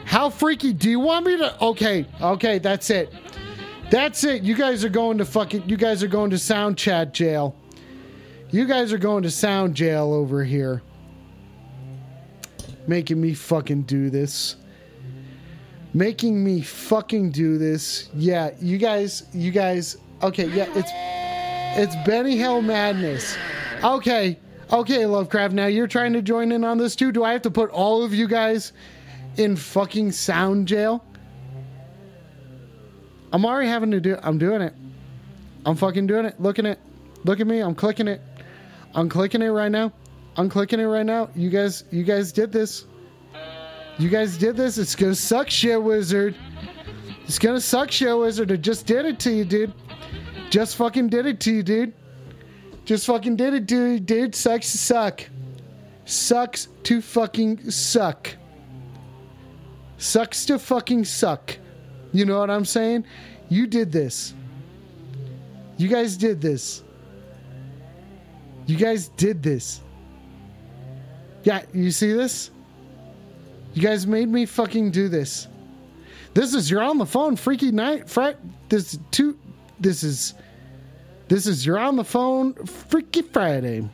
How freaky do you want me to? Okay, okay, that's it. That's it. You guys are going to fucking. You guys are going to sound chat jail. You guys are going to sound jail over here. Making me fucking do this. Making me fucking do this. Yeah, you guys. You guys. Okay, yeah, it's it's Benny Hill madness. Okay, okay, Lovecraft. Now you're trying to join in on this too. Do I have to put all of you guys in fucking sound jail? I'm already having to do. I'm doing it. I'm fucking doing it. Looking at it. Look at me. I'm clicking it. I'm clicking it right now. I'm clicking it right now. You guys. You guys did this. You guys did this. It's gonna suck, shit wizard. It's gonna suck, shit wizard. It just did it to you, dude. Just fucking did it to you, dude. Just fucking did it, dude. Dude, sucks to suck. Sucks to fucking suck. Sucks to fucking suck. You know what I'm saying? You did this. You guys did this. You guys did this. Yeah, you see this? You guys made me fucking do this. This is you're on the phone, freaky night, Fri This is two. This is this is you're on the phone, Freaky Friday.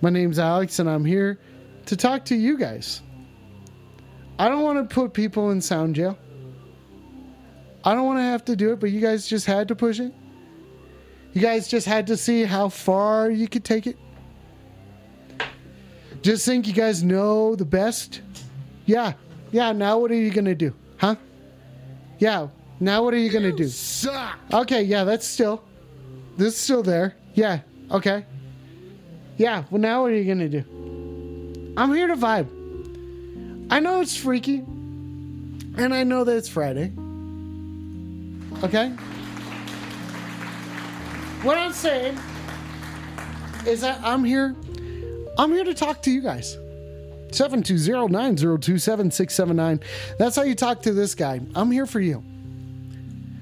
My name's Alex, and I'm here to talk to you guys. I don't want to put people in sound jail. I don't want to have to do it, but you guys just had to push it. You guys just had to see how far you could take it. Just think you guys know the best. Yeah, yeah. Now what are you gonna do, huh? Yeah. Now what are you gonna do?
Suck.
Okay, yeah, that's still. This is still there. Yeah, okay. Yeah, well, now what are you gonna do? I'm here to vibe. I know it's freaky, and I know that it's Friday. Okay? What I'm saying is that I'm here. I'm here to talk to you guys. 720-902-7679. That's how you talk to this guy. I'm here for you.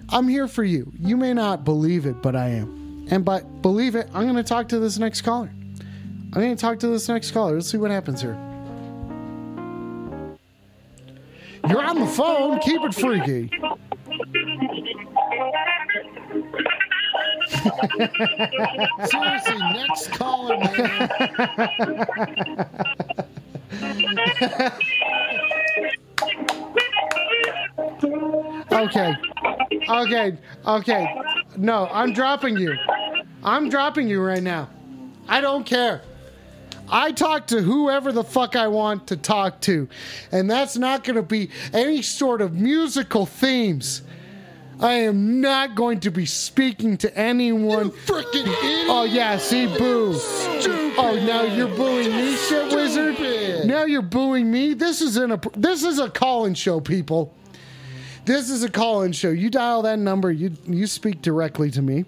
I'm here for you. You may not believe it, but I am. And by believe it, I'm going to talk to this next caller. I'm going to talk to this next caller. Let's see what happens here. You're on the phone. Keep it freaky.
Seriously, next caller, man.
Okay. Okay. Okay. No, I'm dropping you. I'm dropping you right now. I don't care. I talk to whoever the fuck I want to talk to. And that's not going to be any sort of musical themes. I am not going to be speaking to anyone.
Freaking idiot.
Oh, yeah, see, boo. Oh, now you're booing me, shit wizard? Now you're booing me? This is in a this is a call-in show, people. This is a call-in show. You dial that number, you you speak directly to me.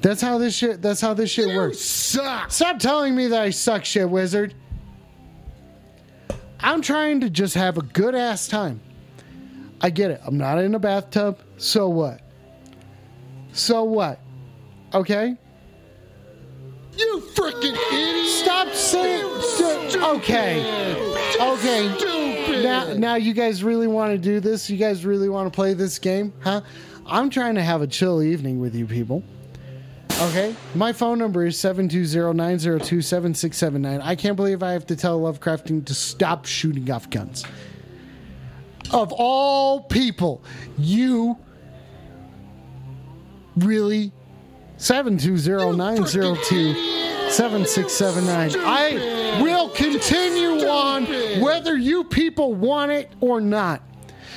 That's how this shit that's how this shit
You
works.
suck.
Stop telling me that I suck shit, wizard. I'm trying to just have a good ass time. I get it. I'm not in a bathtub. So what? So what? Okay?
You freaking idiot.
Stop saying
Stupid.
Okay. Okay. Now now you guys really want to do this? You guys really want to play this game? Huh? I'm trying to have a chill evening with you people. Okay? My phone number is 720-902-7679. I can't believe I have to tell Lovecrafting to stop shooting off guns. Of all people, you really 720-902-7679. I will continue on whether you people want it or not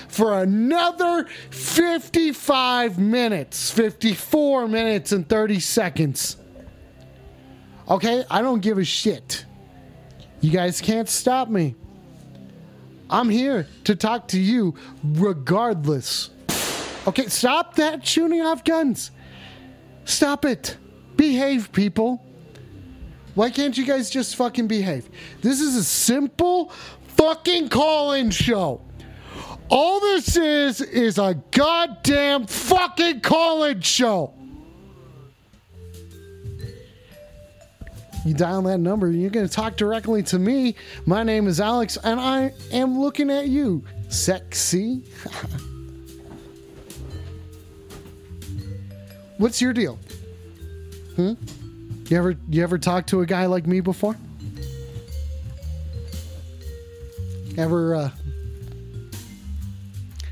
for another 55 minutes, 54 minutes and 30 seconds. Okay? I don't give a shit. You guys can't stop me. I'm here to talk to you regardless. Okay, stop that shooting off guns. Stop it. Behave, people. Why can't you guys just fucking behave? This is a simple fucking call in show. All this is is a goddamn fucking call in show. You dial that number, you're going to talk directly to me. My name is Alex, and I am looking at you. Sexy. What's your deal? Hmm? You ever you ever talked to a guy like me before? Ever uh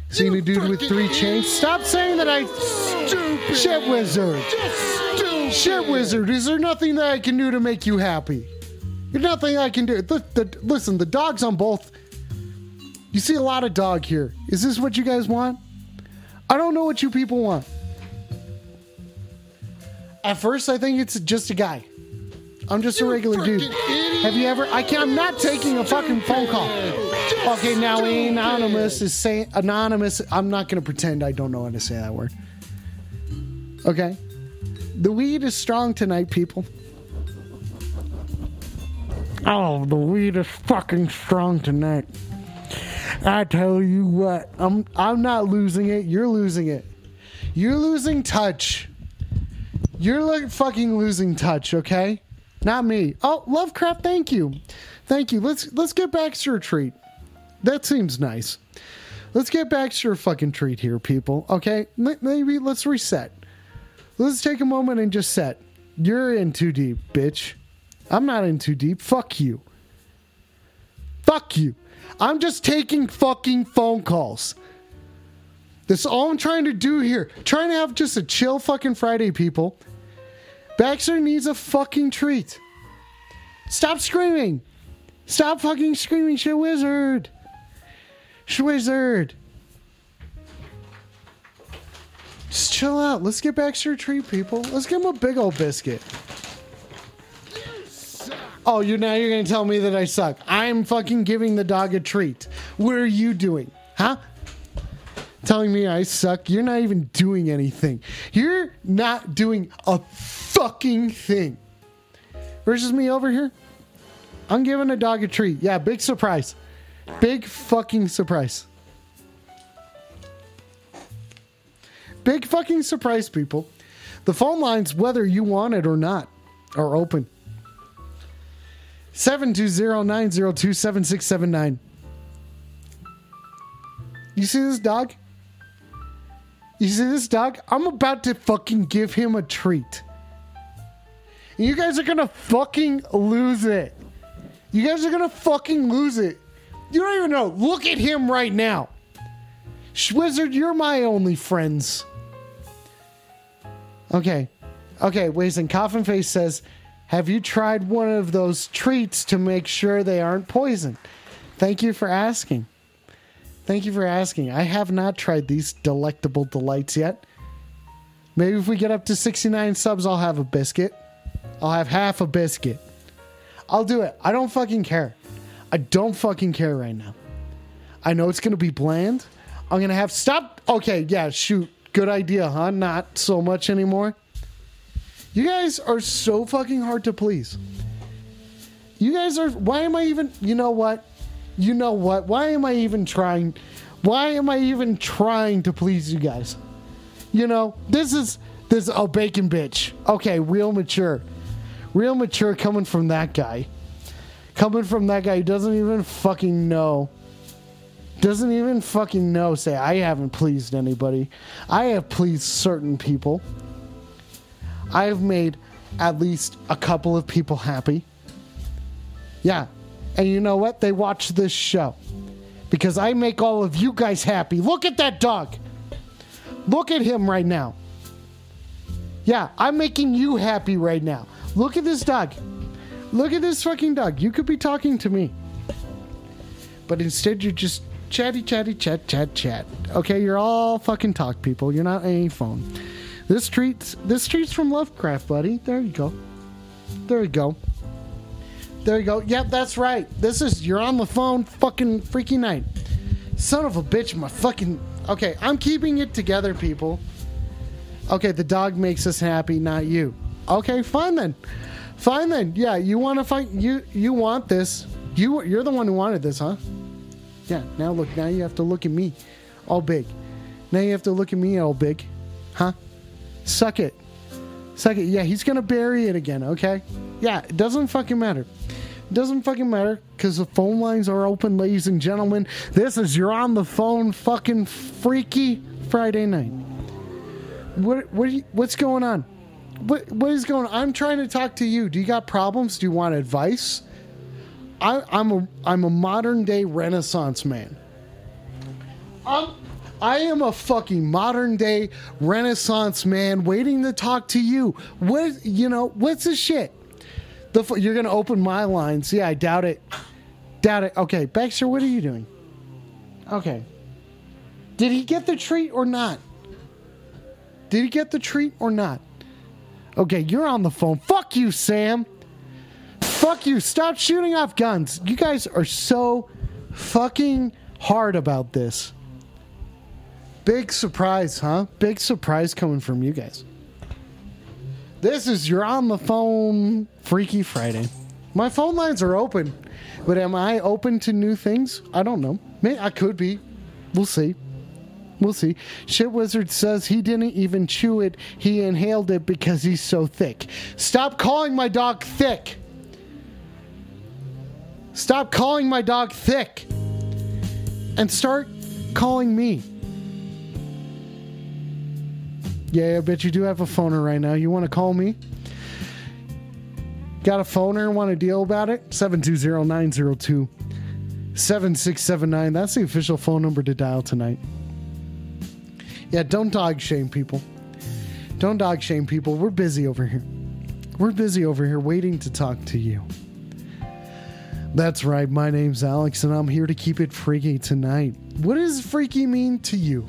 seen a dude with three chains? Stop saying that I
Stupid.
shit wizard.
Stupid.
Shit wizard, is there nothing that I can do to make you happy? There's nothing I can do. The, the, listen, the dog's on both. You see a lot of dog here. Is this what you guys want? I don't know what you people want. At first, I think it's just a guy. I'm just a regular dude.
idiot.
Have you ever? I can't. I'm not taking a fucking phone call. Okay, now anonymous is saying anonymous. I'm not gonna pretend I don't know how to say that word. Okay, the weed is strong tonight, people. Oh, the weed is fucking strong tonight. I tell you what, I'm I'm not losing it. You're losing it. You're losing touch. You're like fucking losing touch, okay? Not me. Oh, Lovecraft, thank you. Thank you. Let's let's get Baxter a treat. That seems nice. Let's get Baxter a fucking treat here, people. Okay? Maybe let's reset. Let's take a moment and just set. You're in too deep, bitch. I'm not in too deep. Fuck you. Fuck you. I'm just taking fucking phone calls. That's all I'm trying to do here. Trying to have just a chill fucking Friday, people. Baxter needs a fucking treat. Stop screaming. Stop fucking screaming, shit wizard. Schwizard. Just chill out. Let's get Baxter a treat, people. Let's give him a big old biscuit. Oh, you now you're gonna tell me that I suck. I'm fucking giving the dog a treat. What are you doing? Huh? Telling me I suck. You're not even doing anything. You're not doing a fucking thing. Versus me over here. I'm giving a dog a treat. Yeah, big surprise. Big fucking surprise. Big fucking surprise, people. The phone lines, whether you want it or not, are open. 720-902-7679. You see this dog? You see this dog? I'm about to fucking give him a treat. You guys are gonna fucking lose it. You guys are gonna fucking lose it. You don't even know. Look at him right now. Schwizard, you're my only friends. Okay. Okay, wait and Coffin Face says, Have you tried one of those treats to make sure they aren't poison? Thank you for asking. Thank you for asking. I have not tried these delectable delights yet. Maybe if we get up to 69 subs, I'll have a biscuit. I'll have half a biscuit. I'll do it. I don't fucking care. I don't fucking care right now. I know it's going to be bland. I'm going to have. Stop. Okay, yeah, shoot. Good idea, huh? Not so much anymore. You guys are so fucking hard to please. You guys are. Why am I even. You know what? You know what? Why am I even trying? Why am I even trying to please you guys? You know, this is. This. Oh, bacon bitch. Okay, real mature. Real mature coming from that guy. Coming from that guy who doesn't even fucking know. Doesn't even fucking know. Say, I haven't pleased anybody. I have pleased certain people. I have made at least a couple of people happy. Yeah. And you know what? They watch this show. Because I make all of you guys happy. Look at that dog. Look at him right now. Yeah, I'm making you happy right now. Look at this dog. Look at this fucking dog. You could be talking to me. But instead, you're just chatty, chatty, chat, chat, chat. Okay, you're all fucking talk people. You're not any phone. This treat's this treat's from Lovecraft, buddy. There you go. There you go. There you go. Yep, that's right. This is you're on the phone fucking freaky night. Son of a bitch, my fucking Okay, I'm keeping it together, people. Okay, the dog makes us happy, not you. Okay, fine then. Fine then. Yeah, you want to fight you you want this. You you're the one who wanted this, huh? Yeah, now look, now you have to look at me. All big. Now you have to look at me all big. Huh? Suck it. Suck it. Yeah, he's gonna bury it again, okay? Yeah, it doesn't fucking matter. Doesn't fucking matter because the phone lines are open, ladies and gentlemen. This is your on the phone fucking freaky Friday night. What what you, what's going on? What what is going on? I'm trying to talk to you. Do you got problems? Do you want advice? I, I'm a I'm a modern day Renaissance man. I'm I am a fucking modern day Renaissance man waiting to talk to you. What you know? What's the shit? The fu- you're gonna open my lines? Yeah, I doubt it. Doubt it. Okay, Baxter, what are you doing? Okay. Did he get the treat or not? Did he get the treat or not? Okay, you're on the phone. Fuck you, Sam. Fuck you. Stop shooting off guns. You guys are so fucking hard about this. Big surprise, huh? Big surprise coming from you guys. This is your on the phone Freaky Friday. My phone lines are open, but am I open to new things? I don't know. May I could be. We'll see. We'll see. Shit Wizard says he didn't even chew it. He inhaled it because he's so thick. Stop calling my dog thick. Stop calling my dog thick. And start calling me. Yeah, I bet you do have a phoner right now. You want to call me? Got a phoner? Want to deal about it? 720 902 7679. That's the official phone number to dial tonight. Yeah, don't dog shame people. Don't dog shame people. We're busy over here. We're busy over here waiting to talk to you. That's right. My name's Alex, and I'm here to keep it freaky tonight. What does freaky mean to you?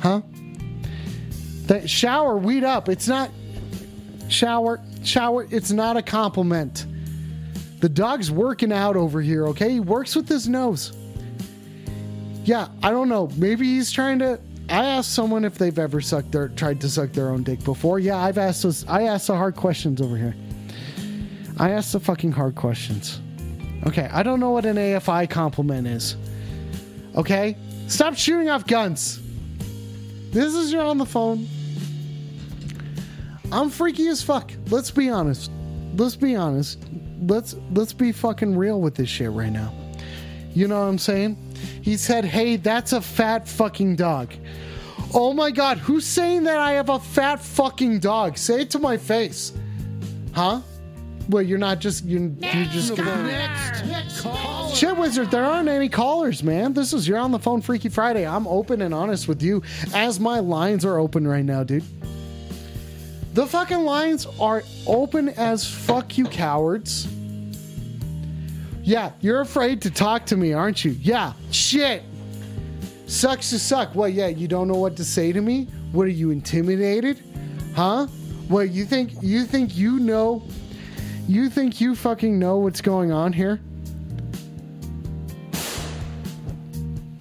Huh? That shower, weed up. It's not shower, shower. It's not a compliment. The dog's working out over here, okay? He works with his nose. Yeah, I don't know. Maybe he's trying to. I asked someone if they've ever sucked their tried to suck their own dick before. Yeah, I've asked those. I asked the hard questions over here. I asked the fucking hard questions. Okay, I don't know what an AFI compliment is. Okay, stop shooting off guns. This is your on the phone. I'm freaky as fuck. Let's be honest. Let's be honest. Let's let's be fucking real with this shit right now. You know what I'm saying? He said, "Hey, that's a fat fucking dog." Oh my god, who's saying that I have a fat fucking dog? Say it to my face. Huh? Well, you're not just you're, you're just gonna Shit Wizard, there aren't any callers, man. This is you're on the phone Freaky Friday. I'm open and honest with you as my lines are open right now, dude. The fucking lines are open as fuck you cowards. Yeah, you're afraid to talk to me, aren't you? Yeah, shit. Sucks to suck. What, yeah, you don't know what to say to me? What are you intimidated? Huh? What, you think you think you know you think you fucking know what's going on here?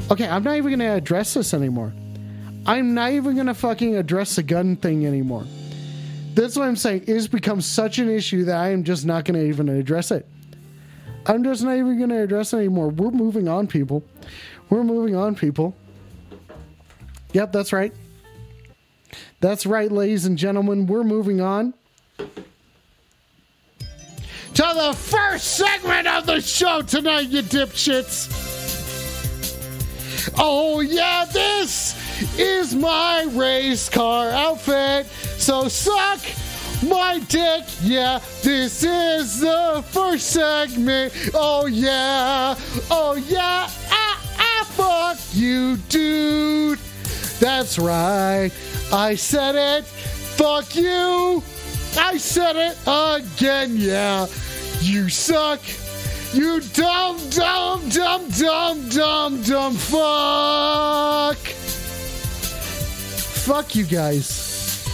Okay, I'm not even gonna address this anymore. I'm not even gonna fucking address the gun thing anymore. That's what I'm saying. It's become such an issue that I am just not gonna even address it. I'm just not even gonna address it anymore. We're moving on, people. We're moving on, people. Yep, that's right. That's right, ladies and gentlemen. We're moving on to the first segment of the show tonight, you dipshits. Oh, yeah, this is my race car outfit. So suck my dick. Yeah, this is the first segment. Oh, yeah. Oh, yeah. Ah, ah, fuck you, dude. That's right. I said it. Fuck you. I said it again, yeah. You suck. You dumb, dumb, dumb, dumb, dumb, dumb fuck. Fuck you guys.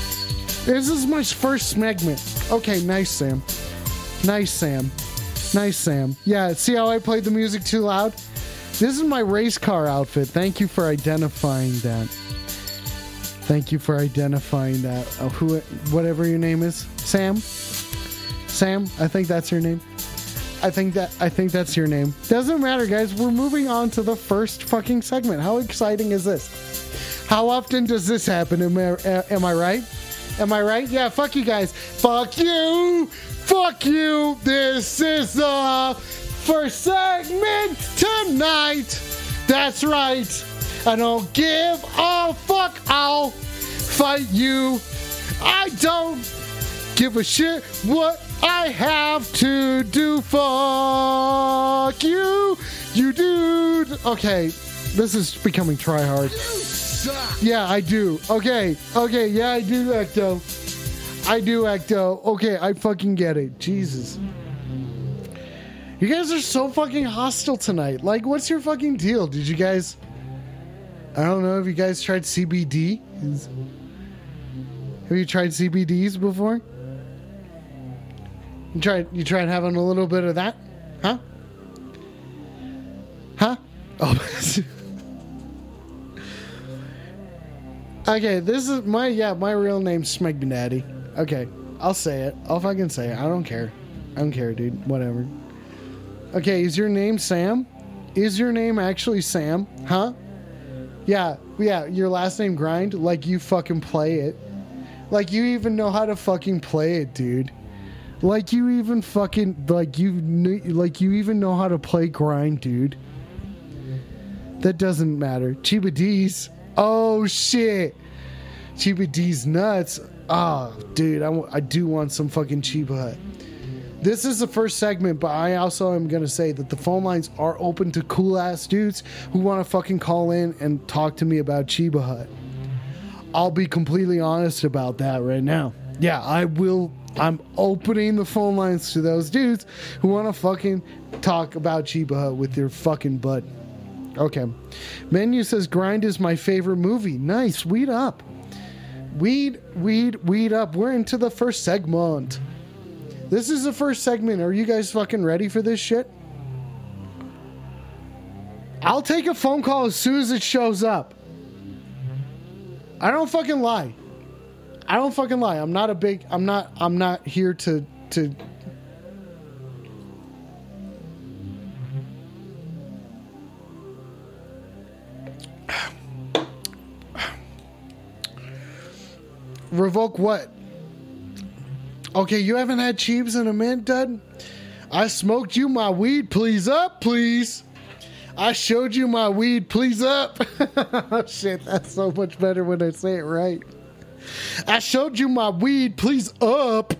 This is my first segment. Okay, nice, Sam. Nice, Sam. Nice, Sam. Yeah, see how I played the music too loud? This is my race car outfit. Thank you for identifying that. Thank you for identifying that. Uh, who, whatever your name is, Sam. Sam, I think that's your name. I think that I think that's your name. Doesn't matter, guys. We're moving on to the first fucking segment. How exciting is this? How often does this happen? Am I, uh, am I right? Am I right? Yeah. Fuck you guys. Fuck you. Fuck you. This is the first segment tonight. That's right. I don't give a fuck. I'll fight you. I don't give a shit what I have to do. Fuck you, you dude. Okay, this is becoming try hard. Yeah, I do. Okay, okay, yeah, I do, Ecto. I do, Ecto. Okay, I fucking get it. Jesus. You guys are so fucking hostile tonight. Like, what's your fucking deal? Did you guys. I don't know. Have you guys tried CBD? Have you tried CBDs before? You tried. You tried having a little bit of that, huh? Huh? Oh. okay. This is my yeah. My real name's Smegdaddy. Okay, I'll say it. I'll fucking say it. I don't care. I don't care, dude. Whatever. Okay, is your name Sam? Is your name actually Sam? Huh? Yeah, yeah, your last name Grind? Like you fucking play it. Like you even know how to fucking play it, dude. Like you even fucking like you like you even know how to play Grind, dude. That doesn't matter. Chiba D's. Oh shit. Chiba D's nuts. Oh, dude, I, w- I do want some fucking Cheba Hut. This is the first segment, but I also am gonna say that the phone lines are open to cool ass dudes who want to fucking call in and talk to me about Cheba Hut. I'll be completely honest about that right now. Yeah, I will. I'm opening the phone lines to those dudes who want to fucking talk about Cheba Hut with their fucking butt. Okay. Menu says Grind is my favorite movie. Nice. Weed up. Weed, weed, weed up. We're into the first segment. This is the first segment. Are you guys fucking ready for this shit? I'll take a phone call as soon as it shows up. I don't fucking lie. I don't fucking lie. I'm not a big I'm not I'm not here to to Revoke what? Okay, you haven't had Cheebs in a minute, Dud? I smoked you my weed, please up, please. I showed you my weed, please up. shit, that's so much better when I say it right. I showed you my weed, please up.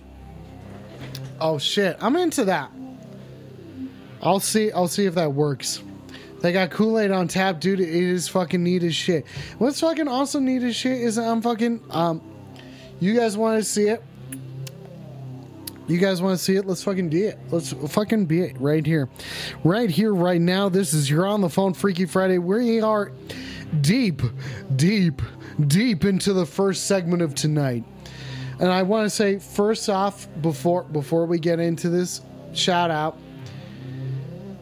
Oh shit, I'm into that. I'll see. I'll see if that works. They got Kool Aid on tap, dude. It is fucking neat as shit. What's fucking also neat as shit is I'm fucking um. You guys want to see it? You guys want to see it? Let's fucking do it. Let's fucking be it right here. Right here, right now. This is You're on the Phone Freaky Friday. We are deep, deep, deep into the first segment of tonight. And I want to say first off, before before we get into this, shout out.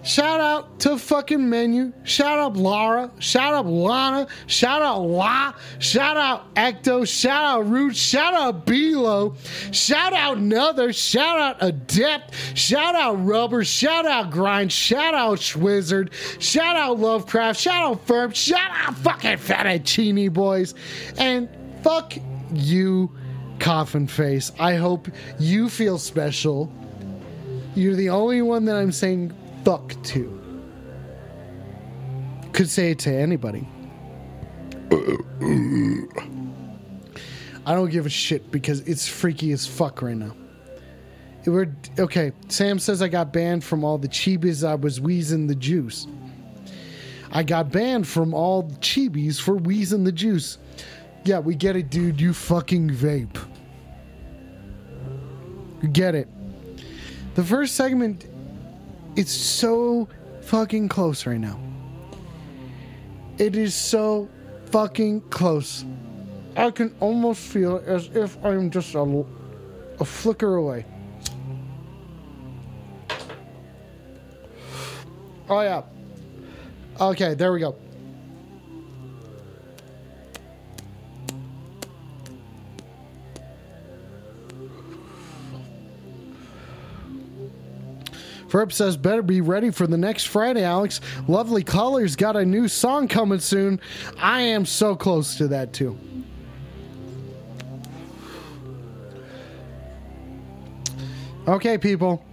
Shout out to fucking menu. Shout out Laura. Shout out Lana. Shout out La. Shout out Ecto. Shout out Root. Shout out Bilo. Shout out Another. Shout out Adept. Shout out Rubber. Shout out Grind. Shout out Schwizzard. Shout out Lovecraft. Shout out Firm. Shout out fucking Fettuccine Boys. And fuck you, Coffin Face. I hope you feel special. You're the only one that I'm saying fuck to. Could say it to anybody. I don't give a shit because it's freaky as fuck right now. It were okay. Sam says I got banned from all the chibis I was wheezing the juice. I got banned from all the chibis for wheezing the juice. Yeah, we get it, dude. You fucking vape. Get it. The first segment it's so fucking close right now. It is so fucking close. I can almost feel as if I'm just a, a flicker away. Oh, yeah. Okay, there we go. Ferb says, better be ready for the next Friday, Alex. Lovely Colors got a new song coming soon. I am so close to that, too. Okay, people.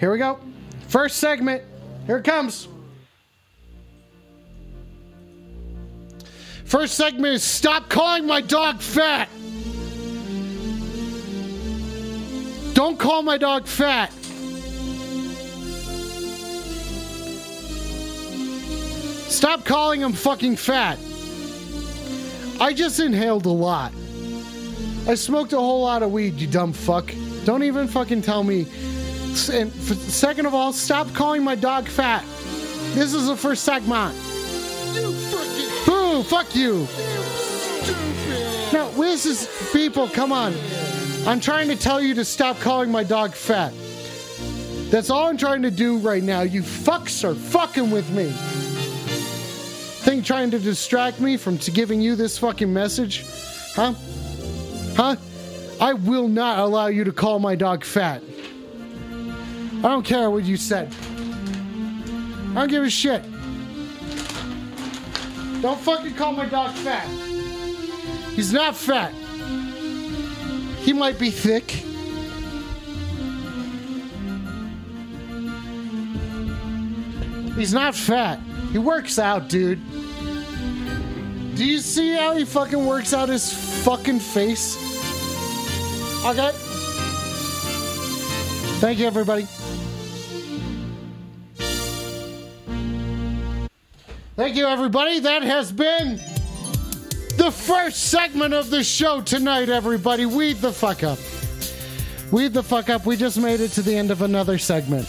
Here we go. First segment. Here it comes. First segment is stop calling my dog fat. Don't call my dog fat. Stop calling him fucking fat. I just inhaled a lot. I smoked a whole lot of weed, you dumb fuck. Don't even fucking tell me. And second of all, stop calling my dog fat. This is the first segment.
You freaking
Boo, fuck you.
stupid.
No, this is people, come on. I'm trying to tell you to stop calling my dog fat. That's all I'm trying to do right now. You fucks are fucking with me. Think trying to distract me from giving you this fucking message? Huh? Huh? I will not allow you to call my dog fat. I don't care what you said. I don't give a shit. Don't fucking call my dog fat. He's not fat. He might be thick. He's not fat. He works out, dude. Do you see how he fucking works out his fucking face? Okay. Thank you, everybody. Thank you, everybody. That has been the first segment of the show tonight, everybody. Weed the fuck up. Weed the fuck up. We just made it to the end of another segment.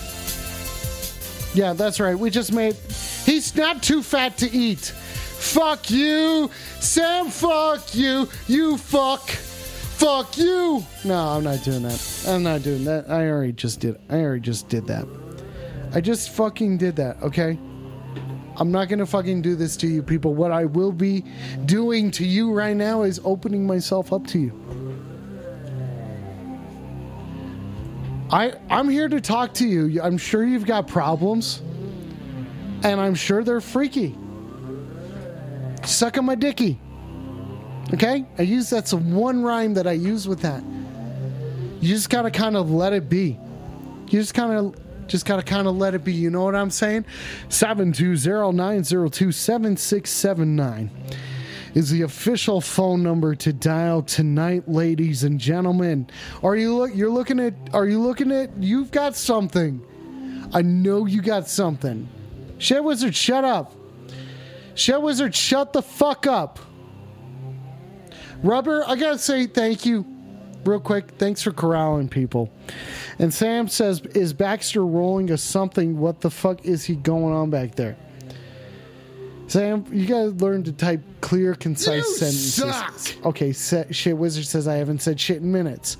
Yeah, that's right. We just made. He's not too fat to eat. Fuck you, Sam. Fuck you. You fuck. Fuck you. No, I'm not doing that. I'm not doing that. I already just did. I already just did that. I just fucking did that. Okay. I'm not gonna fucking do this to you people. What I will be doing to you right now is opening myself up to you. I I'm here to talk to you. I'm sure you've got problems. And I'm sure they're freaky. Suck on my dicky. Okay? I use that's one rhyme that I use with that. You just gotta kind of let it be. You just kind of just gotta kind of let it be. You know what I'm saying? 720-902-7679 is the official phone number to dial tonight, ladies and gentlemen. Are you look? You're looking at? Are you looking at? You've got something. I know you got something. Shed Wizard, shut up. Shed Wizard, shut the fuck up. Rubber, I gotta say thank you, real quick. Thanks for corralling people. And Sam says, "Is Baxter rolling a something? What the fuck is he going on back there?" Sam, you gotta learn to type clear, concise
You
sentences.
suck.
Okay, shit wizard says I haven't said shit in minutes,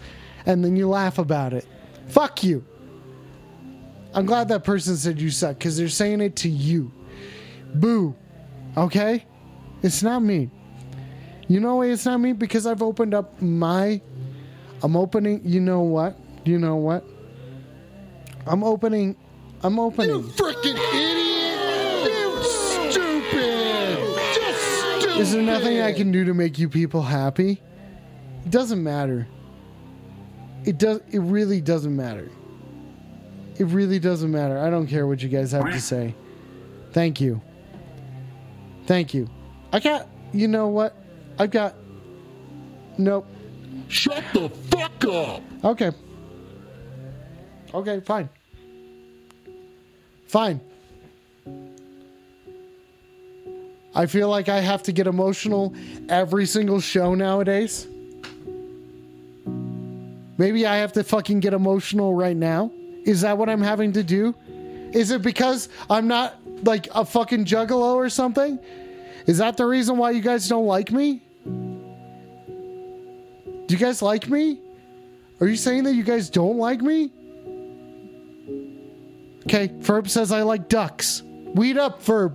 and then you laugh about it. Fuck you. I'm glad that person said you suck because they're saying it to you. Boo. Okay? It's not me. You know why it's not me? Because I've opened up my. I'm opening. You know what? You know what? I'm opening. I'm opening.
You freaking idiot. You stupid. Just stupid.
Is there nothing I can do to make you people happy? It doesn't matter. It does. It really doesn't matter. It really doesn't matter. I don't care what you guys have to say. Thank you. Thank you. I got. You know what? I've got. Nope.
Shut the fuck up.
Okay. Okay, fine. Fine. I feel like I have to get emotional every single show nowadays. Maybe I have to fucking get emotional right now. Is that what I'm having to do? Is it because I'm not like a fucking juggalo or something? Is that the reason why you guys don't like me? Do you guys like me? Are you saying that you guys don't like me? Okay, Ferb says I like ducks. Weed up, Ferb.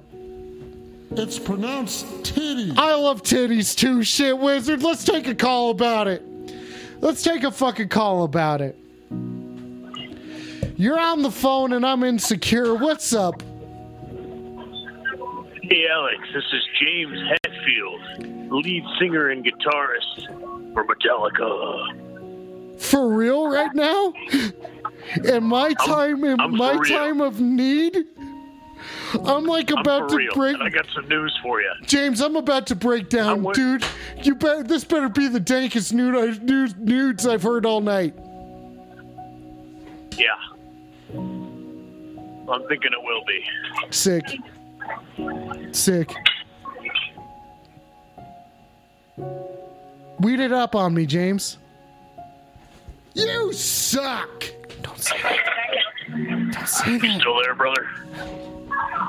It's pronounced titty.
I love titties too, shit wizard. Let's take a call about it. Let's take a fucking call about it. You're on the phone and I'm insecure. What's up?
Hey, Alex, this is James Hetfield, lead singer and guitarist for Metallica.
For real right now? In my time in
I'm
my time of need? I'm like
I'm
about to
real.
break.
I got some news for you.
James, I'm about to break down,
I want-
dude. You bet. This better be the dankest nude I, nude, nudes I've heard all night.
Yeah. I'm thinking it will be.
Sick. Sick. Weed it up on me, James.
You suck.
Don't say that. Don't say that.
Still there, brother?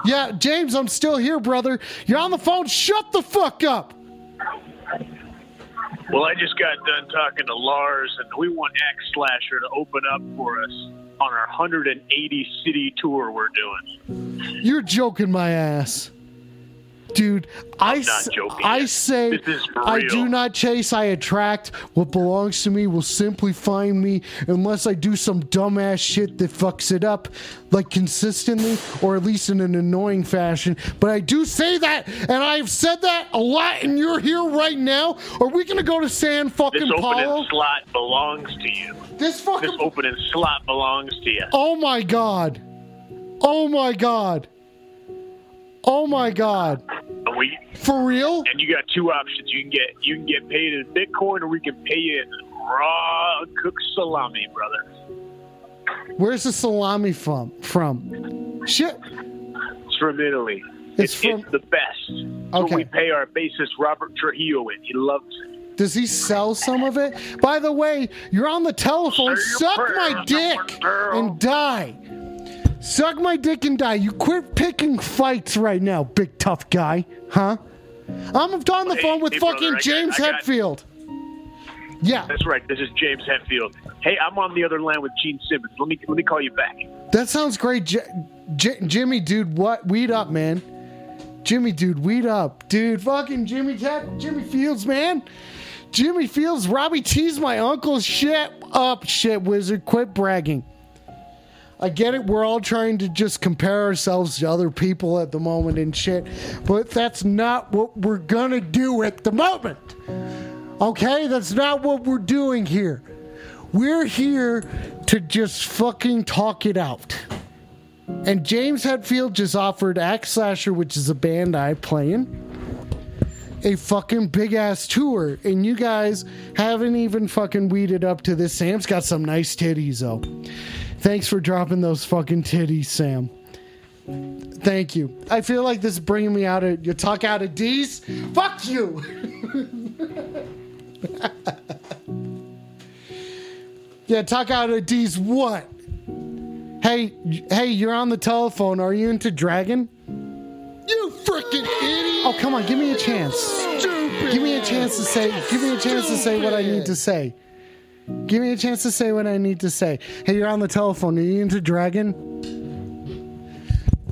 Yeah, James, I'm still here, brother. You're on the phone. Shut the fuck up.
Well, I just got done talking to Lars, and we want Axe Slasher to open up for us on our 180 city tour we're doing.
You're joking my ass. Dude, I,
not
s-
joking.
I say
This
I do not chase, I attract. What belongs to me will simply find me unless I do some dumbass shit that fucks it up, like consistently or at least in an annoying fashion. But I do say that, and I've said that a lot, and you're here right now. Are we gonna go to San
This
fucking
opening
Paulo?
slot belongs to you.
This fucking
This opening slot belongs to you.
Oh my god. Oh my god. Oh my god.
We
For real?
and you got two options. You can get you can get paid in Bitcoin, or we can pay you in raw cooked salami, brother.
Where's the salami from? From? Shit.
It's from Italy.
It's
It's,
from-
it's the best. So
Okay.
we pay our bassist Robert Trujillo in. He loves it.
Does he sell some of it? By the way, you're on the telephone. Suck my dick and die. Suck my dick and die. You quit picking fights right now, big tough guy. Huh? I'm on the
Hey,
phone with
hey,
fucking
got-
James
got-
Hetfield. Yeah,
That's right. This is James Hetfield. Hey, I'm on the other line with Gene Simmons. Let me let me call you back.
that sounds great. J- J- Jimmy, dude, what? Weed up, man. Jimmy, dude, weed up. Dude, fucking Jimmy Jimmy Fields, man. Jimmy Fields, Robbie T's my uncle. Shit up, shit wizard. Quit bragging. I get it. We're all trying to just compare ourselves to other people at the moment and shit, but that's not what we're gonna do at the moment. Okay? That's not what we're doing here. We're here to just fucking talk it out. And James Hetfield just offered Axe Slasher, which is a band I play in, a fucking big ass tour. And you guys haven't even fucking weeded up to this. Sam's got some nice titties, though. Thanks for dropping those fucking titties, Sam. Thank you. I feel like this is bringing me out of you talk out of D's. Fuck you. yeah, talk out of D's. What? Hey, hey, you're on the telephone. Are you into Dragon?
You freaking idiot.
Oh, come on, give me a chance.
Stupid.
Give me a chance to say. Give me a chance to say what I need to say. Give me a chance to say what I need to say. Hey, you're on the telephone. Are you into Dragon?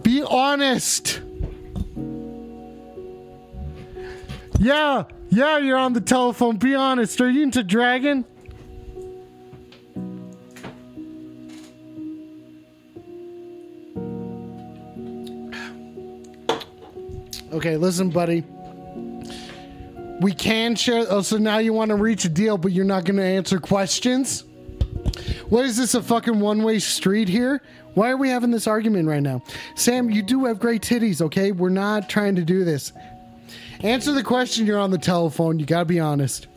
Be honest. Yeah, yeah, you're on the telephone. Be honest. Are you into Dragon? Okay, listen, buddy. We can share. Oh, so now you want to reach a deal, but you're not going to answer questions? What is this, a fucking one way street here? Why are we having this argument right now? Sam, you do have great titties, okay? We're not trying to do this. Answer the question, you're on the telephone. You gotta be honest.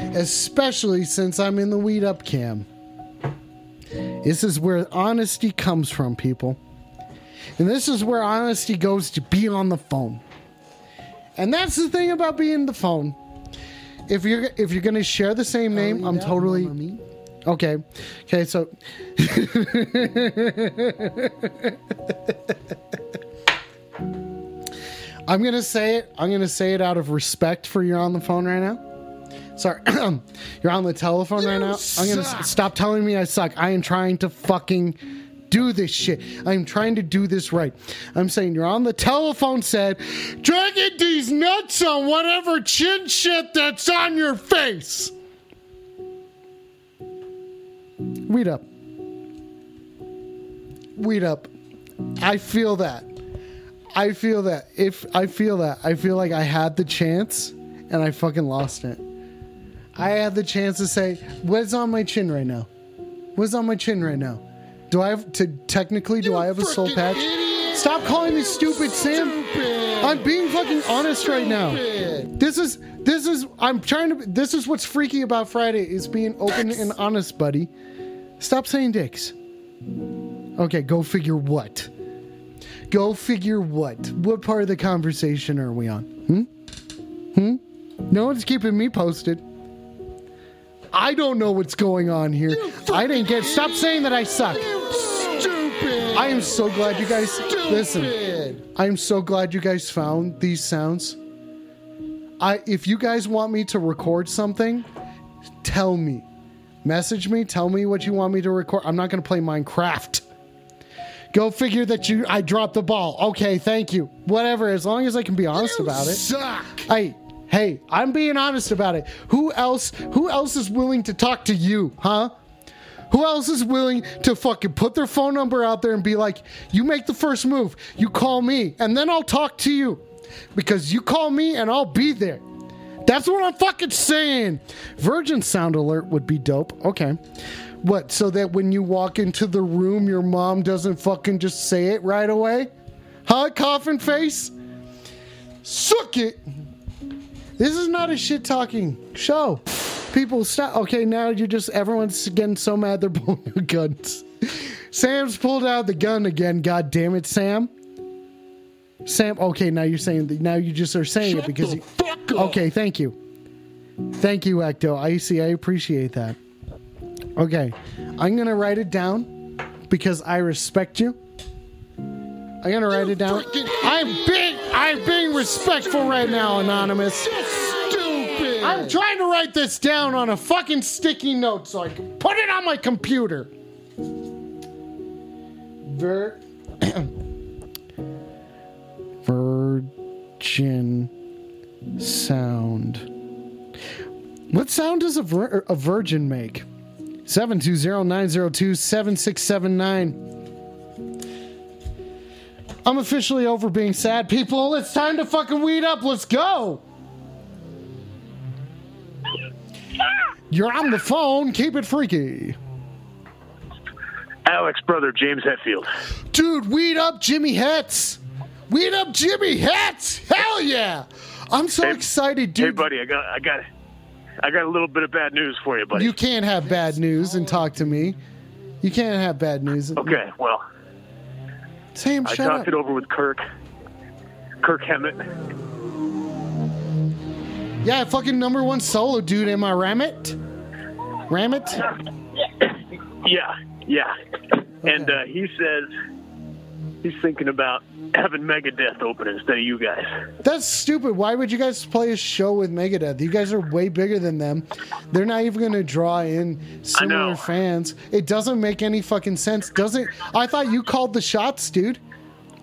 Especially since I'm in the weed up cam. This is where honesty comes from, people. And this is where honesty goes to be on the phone. And that's the thing about being the phone. If you're if you're gonna share the same name, I'm totally okay. Okay, so I'm gonna say it. I'm gonna say it out of respect for you're on the phone right now. Sorry, you're on the telephone right now. I'm gonna s- stop telling me I suck. I am trying to fucking do this shit. I'm trying to do this right. I'm saying you're on the telephone. Said, dragging these nuts on whatever chin shit that's on your face. Weed up. Weed up. I feel that. I feel that. If I feel that, I feel like I had the chance and I fucking lost it. I had the chance to say, "What's on my chin right now? What's on my chin right now? Do I have to technically? Do I have a soul patch?
idiot.
Stop calling me stupid, Sam. I'm being fucking honest right now. This is this is I'm trying to this is what's freaky about Friday is being open and honest, buddy. Stop saying dicks. Okay, go figure what. Go figure what. What part of the conversation are we on? Hmm? Hmm? No one's keeping me posted. I don't know what's going on here. I didn't get. Stop saying that I suck.
Stupid.
I am so glad you guys listen. I am so glad you guys found these sounds. I if you guys want me to record something, tell me. Message me, tell me what you want me to record. I'm not going to play Minecraft. Go figure that you I dropped the ball. Okay, thank you. Whatever, as long as I can be honest about it.
Suck.
Hey, hey, I'm being honest about it. Who else who else is willing to talk to you, huh? Who else is willing to fucking put their phone number out there and be like, you make the first move, you call me, and then I'll talk to you. Because you call me and I'll be there. That's what I'm fucking saying. Virgin sound alert would be dope. Okay. What, so that when you walk into the room, your mom doesn't fucking just say it right away? Huh, coffin face? Suck it. This is not a shit talking show. People stop. Okay, now you're just everyone's getting so mad they're pulling out guns. Sam's pulled out the gun again. God damn it, Sam. Sam. Okay, now you're saying that. Now you just are saying it because. you, okay, thank you. Thank you, Ecto. I see. I appreciate that. Okay, I'm gonna write it down because I respect you. I'm gonna write it down. I'm being I'm being respectful right now, Anonymous.
Stupid.
I'm trying to write this down on a fucking sticky note so I can put it on my computer. Ver Virgin sound. What sound does a, vir- a virgin make? 720-902-7679. I'm officially over being sad, people. It's time to fucking weed up. Let's go. You're on the phone. Keep it freaky.
Alex, brother, James Hetfield.
Dude, weed up Jimmy Hetz. Weed up Jimmy Hetz. Hell yeah. I'm so
Hey-
excited,
Hey, buddy, I got, I got, I got a little bit of bad news for you, buddy.
you can't have bad news and talk to me. You can't have bad news.
okay, well,
Sam,
I talked
up.
it over with Kirk. Kirk Hammett.
Yeah, fucking number one solo dude. Am I Ramit? Ramit?
Yeah, yeah. And uh, he says he's thinking about having Megadeth open instead of you guys.
That's stupid. Why would you guys play a show with Megadeth? You guys are way bigger than them. They're not even going to draw in similar fans. It doesn't make any fucking sense. Doesn't I thought you called the shots, dude.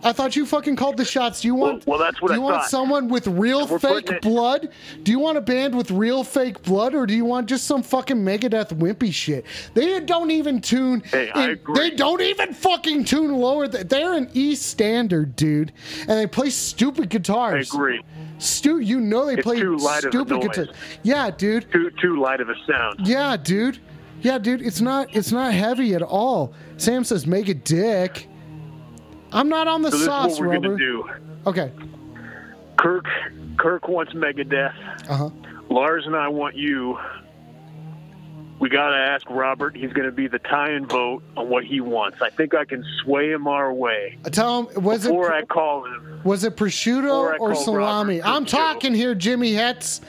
I thought you fucking called the shots. Do you want
well, that's what
Do
I
you want
thought.
someone with real
We're
fake blood? Do you want a band with real fake blood or do you want just some fucking Megadeth wimpy shit? They don't even tune
Hey, I agree.
They don't even fucking tune lower. th- They're an E standard, dude. And they play stupid
I
guitars.
agree.
Stu, you know they
It's
play
too light of a
stupid guitars. Yeah, dude.
Too too light of a sound.
Yeah, dude. Yeah, dude. It's not. It's not heavy at all. Sam says, "Make a dick." I'm not on the
So
sauce,
is what we're
rubber.
gonna do.
Okay.
Kirk, Kirk wants Megadeth.
Uh huh.
Lars and I want you. We gotta ask Robert. He's gonna be the tie-in vote on what he wants. I think I can sway him our way
Tell him. Was it
before I call him.
was it prosciutto or salami?
Robert
I'm
Prosciutto.
talking here, Jimmy Hetz.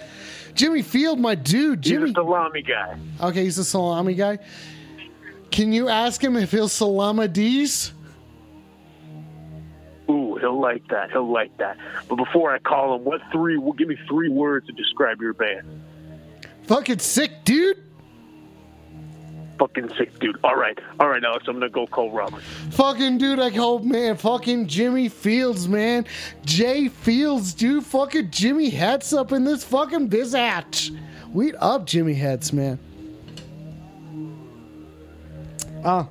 Jimmy Field, my dude.
He's
Jimmy.
a salami guy.
Okay, he's a salami guy. Can you ask him if he'll salama these?
He'll like that. He'll like that. But before I call him, what three? Well, give me three words to describe your band.
Fucking sick, dude.
Fucking sick, dude. All right, all right, Alex. I'm gonna go call Robert.
Fucking dude, I hope, man. Fucking Jimmy Fields, man. Jay Fields, dude. Fucking Jimmy Hetz up in this fucking bizatch. We up Jimmy Hetz, man. Oh.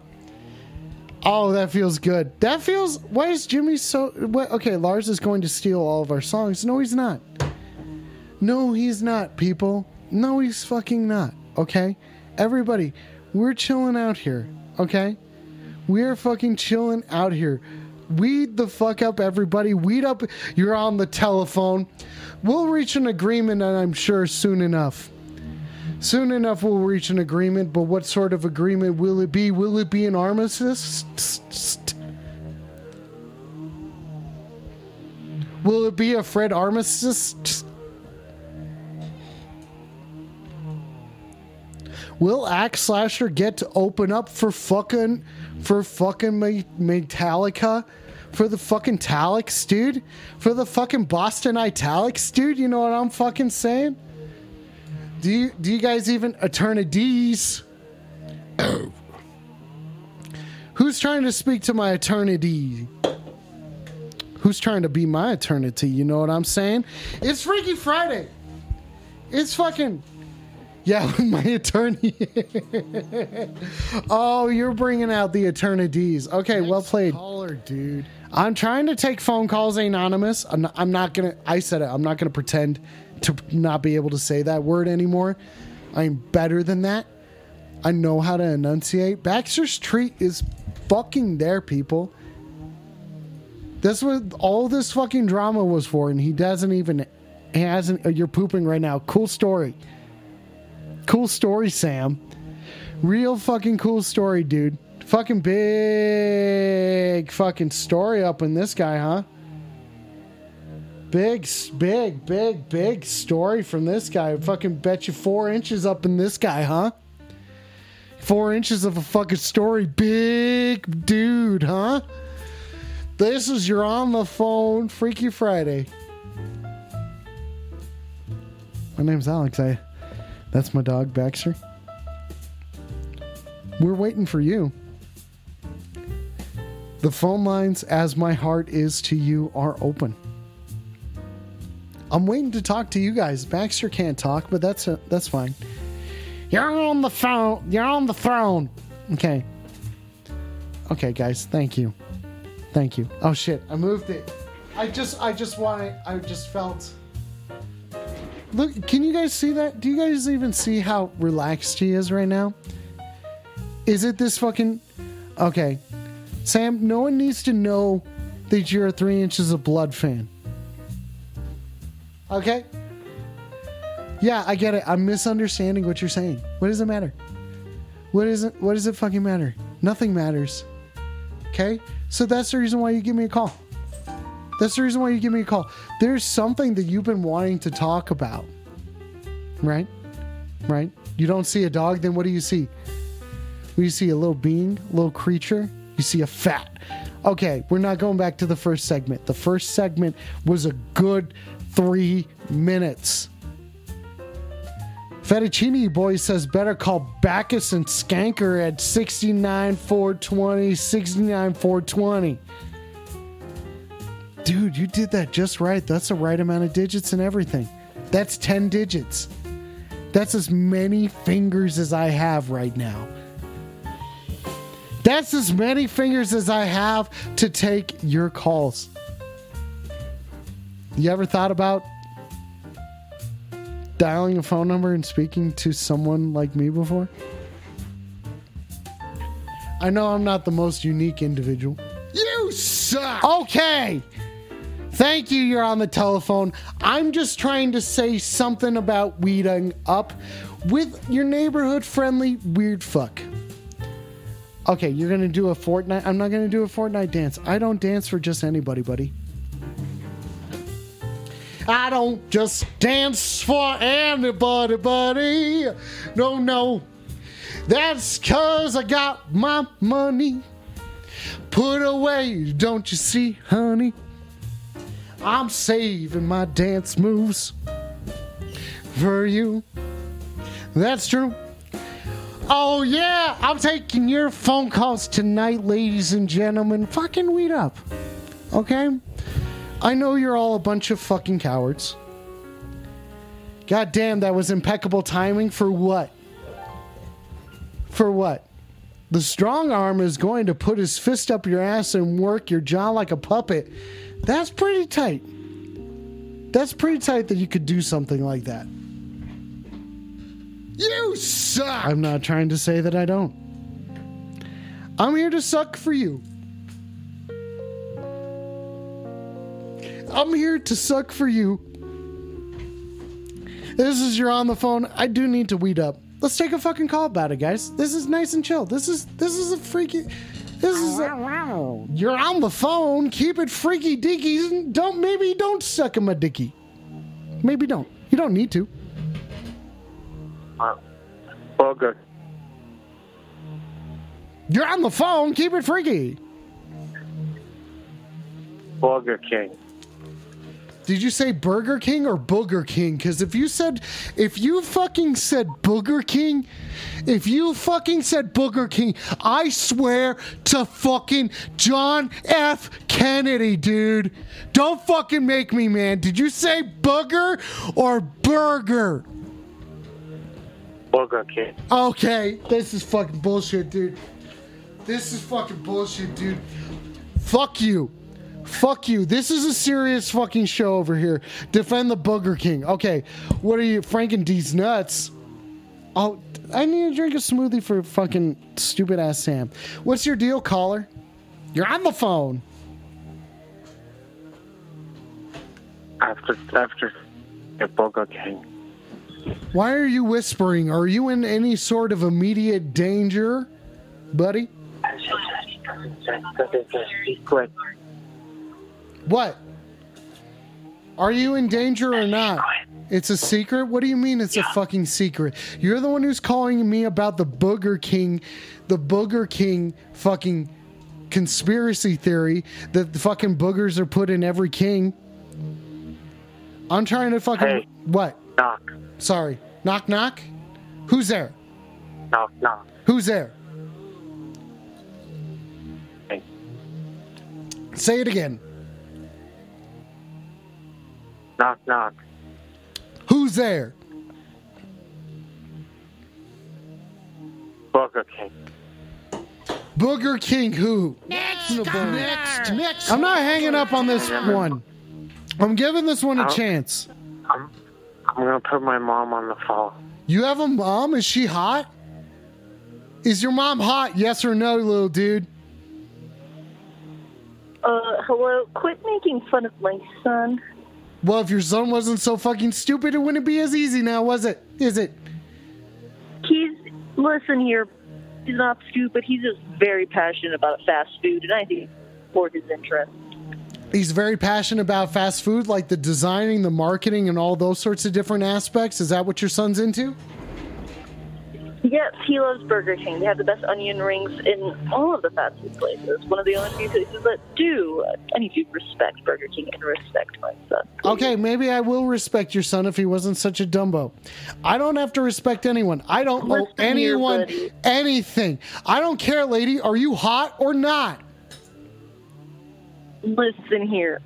Oh, that feels good. That feels. Why is Jimmy so. What, okay, Lars is going to steal all of our songs. No, he's not. No, he's not, people. No, he's fucking not. Okay? Everybody, we're chilling out here. Okay? We're fucking chilling out here. weed the fuck up, everybody. Weed up. You're on the telephone. We'll reach an agreement, and I'm sure soon enough. Soon enough, we'll reach an agreement. But what sort of agreement will it be? Will it be an armistice? Will it be a Fred armistice? Will Axe Slasher get to open up for fucking for fucking Metallica? For the fucking Italics, dude? For the fucking Boston Italics, dude? You know what I'm fucking saying? Do you do you guys even eternities? Who's trying to speak to my eternity? Who's trying to be my eternity? You know what I'm saying? It's Freaky Friday. It's fucking yeah, my attorney. oh, you're bringing out the eternities. Okay,
Next
well played.
Caller, dude.
I'm trying to take phone calls anonymous. I'm not, I'm not gonna. I said it. I'm not gonna pretend to not be able to say that word anymore. I'm better than that. I know how to enunciate. Baxter's treat is fucking there, people. That's what all this fucking drama was for, and he doesn't even. He hasn't. Uh, you're pooping right now. Cool story. Cool story, Sam. Real fucking cool story, dude. Fucking big fucking story up in this guy, huh? Big, big, big, big story from this guy. I Fucking bet you four inches up in this guy, huh? Four inches of a fucking story. Big dude, huh? This is your on the phone Freaky Friday. My name's Alex. I that's my dog Baxter. We're waiting for you. The phone lines, as my heart is to you, are open. I'm waiting to talk to you guys. Baxter can't talk, but that's a, that's fine. You're on the phone. You're on the throne. Okay. Okay, guys. Thank you. Thank you. Oh shit! I moved it. I just, I just wanted. I just felt. Look, can you guys see that? Do you guys even see how relaxed he is right now? Is it this fucking. Okay. Sam, no one needs to know that you're a three inches of blood fan. Okay? Yeah, I get it. I'm misunderstanding what you're saying. What does it matter? What is it what does it fucking matter? Nothing matters. Okay? So that's the reason why you give me a call. That's the reason why you give me a call. There's something that you've been wanting to talk about. Right? Right? You don't see a dog, then what do you see? You see a little being, little creature. You see a fat. Okay, we're not going back to the first segment. The first segment was a good three minutes. Fettuccine Boy says better call Bacchus and Skanker at 69 420, 69 420. Dude, you did that just right. That's the right amount of digits and everything. That's 10 digits. That's as many fingers as I have right now. That's as many fingers as I have to take your calls. You ever thought about dialing a phone number and speaking to someone like me before? I know I'm not the most unique individual.
You suck!
Okay. Thank you, you're on the telephone. I'm just trying to say something about weeding up with your neighborhood friendly weird fuck. Okay, you're gonna do a Fortnite. I'm not gonna do a Fortnite dance. I don't dance for just anybody, buddy. I don't just dance for anybody, buddy. No, no. That's cause I got my money put away, don't you see, honey? I'm saving my dance moves for you. That's true. Oh, yeah, I'm taking your phone calls tonight, ladies and gentlemen. Fucking weed up. Okay? I know you're all a bunch of fucking cowards. God damn, that was impeccable timing for what? For what? The strong arm is going to put his fist up your ass and work your jaw like a puppet. That's pretty tight. That's pretty tight that you could do something like that.
You suck!
I'm not trying to say that I don't. I'm here to suck for you. I'm here to suck for you. This is your on the phone. I do need to weed up. Let's take a fucking call about it, guys. This is nice and chill. This is this is a freaky. This is a, you're on the phone. Keep it freaky deaky. Don't maybe don't suck him a dicky. Maybe don't. You don't need to.
Uh, Burger.
You're on the phone. Keep it freaky.
Burger King.
Did you say Burger King or Booger King? Because if you said, if you fucking said Booger King, if you fucking said Booger King, I swear to fucking John F. Kennedy, dude. Don't fucking make me, man. Did you say Booger or Burger?
Burger King.
Okay, this is fucking bullshit, dude. This is fucking bullshit, dude. Fuck you. Fuck you. This is a serious fucking show over here. Defend the Booger King. Okay, what are you, Franken D's nuts? Oh, I need to drink a smoothie for fucking stupid ass Sam. What's your deal, caller? You're on the phone.
After after a Burger King.
Why are you whispering? Are you in any sort of immediate danger, buddy?
That is a secret.
What? Are you in danger or not? It's a secret? What do you mean it's a fucking secret? You're the one who's calling me about the Booger King, the Booger King fucking conspiracy theory that the fucking boogers are put in every king. I'm trying to fucking.
Hey.
What?
Knock.
Sorry. Knock, knock? Who's there?
Knock knock.
Who's there?
Hey.
Say it again.
Knock knock.
Who's there?
Burger King.
Booger King who?
Next, next, next.
I'm not hanging up on this one. I'm giving this one a
I'll-
chance.
I'm I'm gonna put my mom on the phone.
You have a mom? Is she hot? Is your mom hot? Yes or no, little dude?
Uh, hello. Quit making fun of my son.
Well, if your son wasn't so fucking stupid, it wouldn't be as easy now, was it? Is it?
He's listen here. He's not stupid. He's just very passionate about fast food, and I think for his interest.
He's very passionate about fast food, like the designing, the marketing, and all those sorts of different aspects. Is that what your son's into?
Yes, he loves Burger King. They have the best onion rings in all of the fast food places. One of the only few places that do. I need to respect Burger King and respect my son.
Okay, maybe I will respect your son if he wasn't such a dumbo. I don't have to respect anyone. I don't owe
Listen here,
anyone
buddy.
anything. I don't care, lady. Are you hot or not?
Listen here.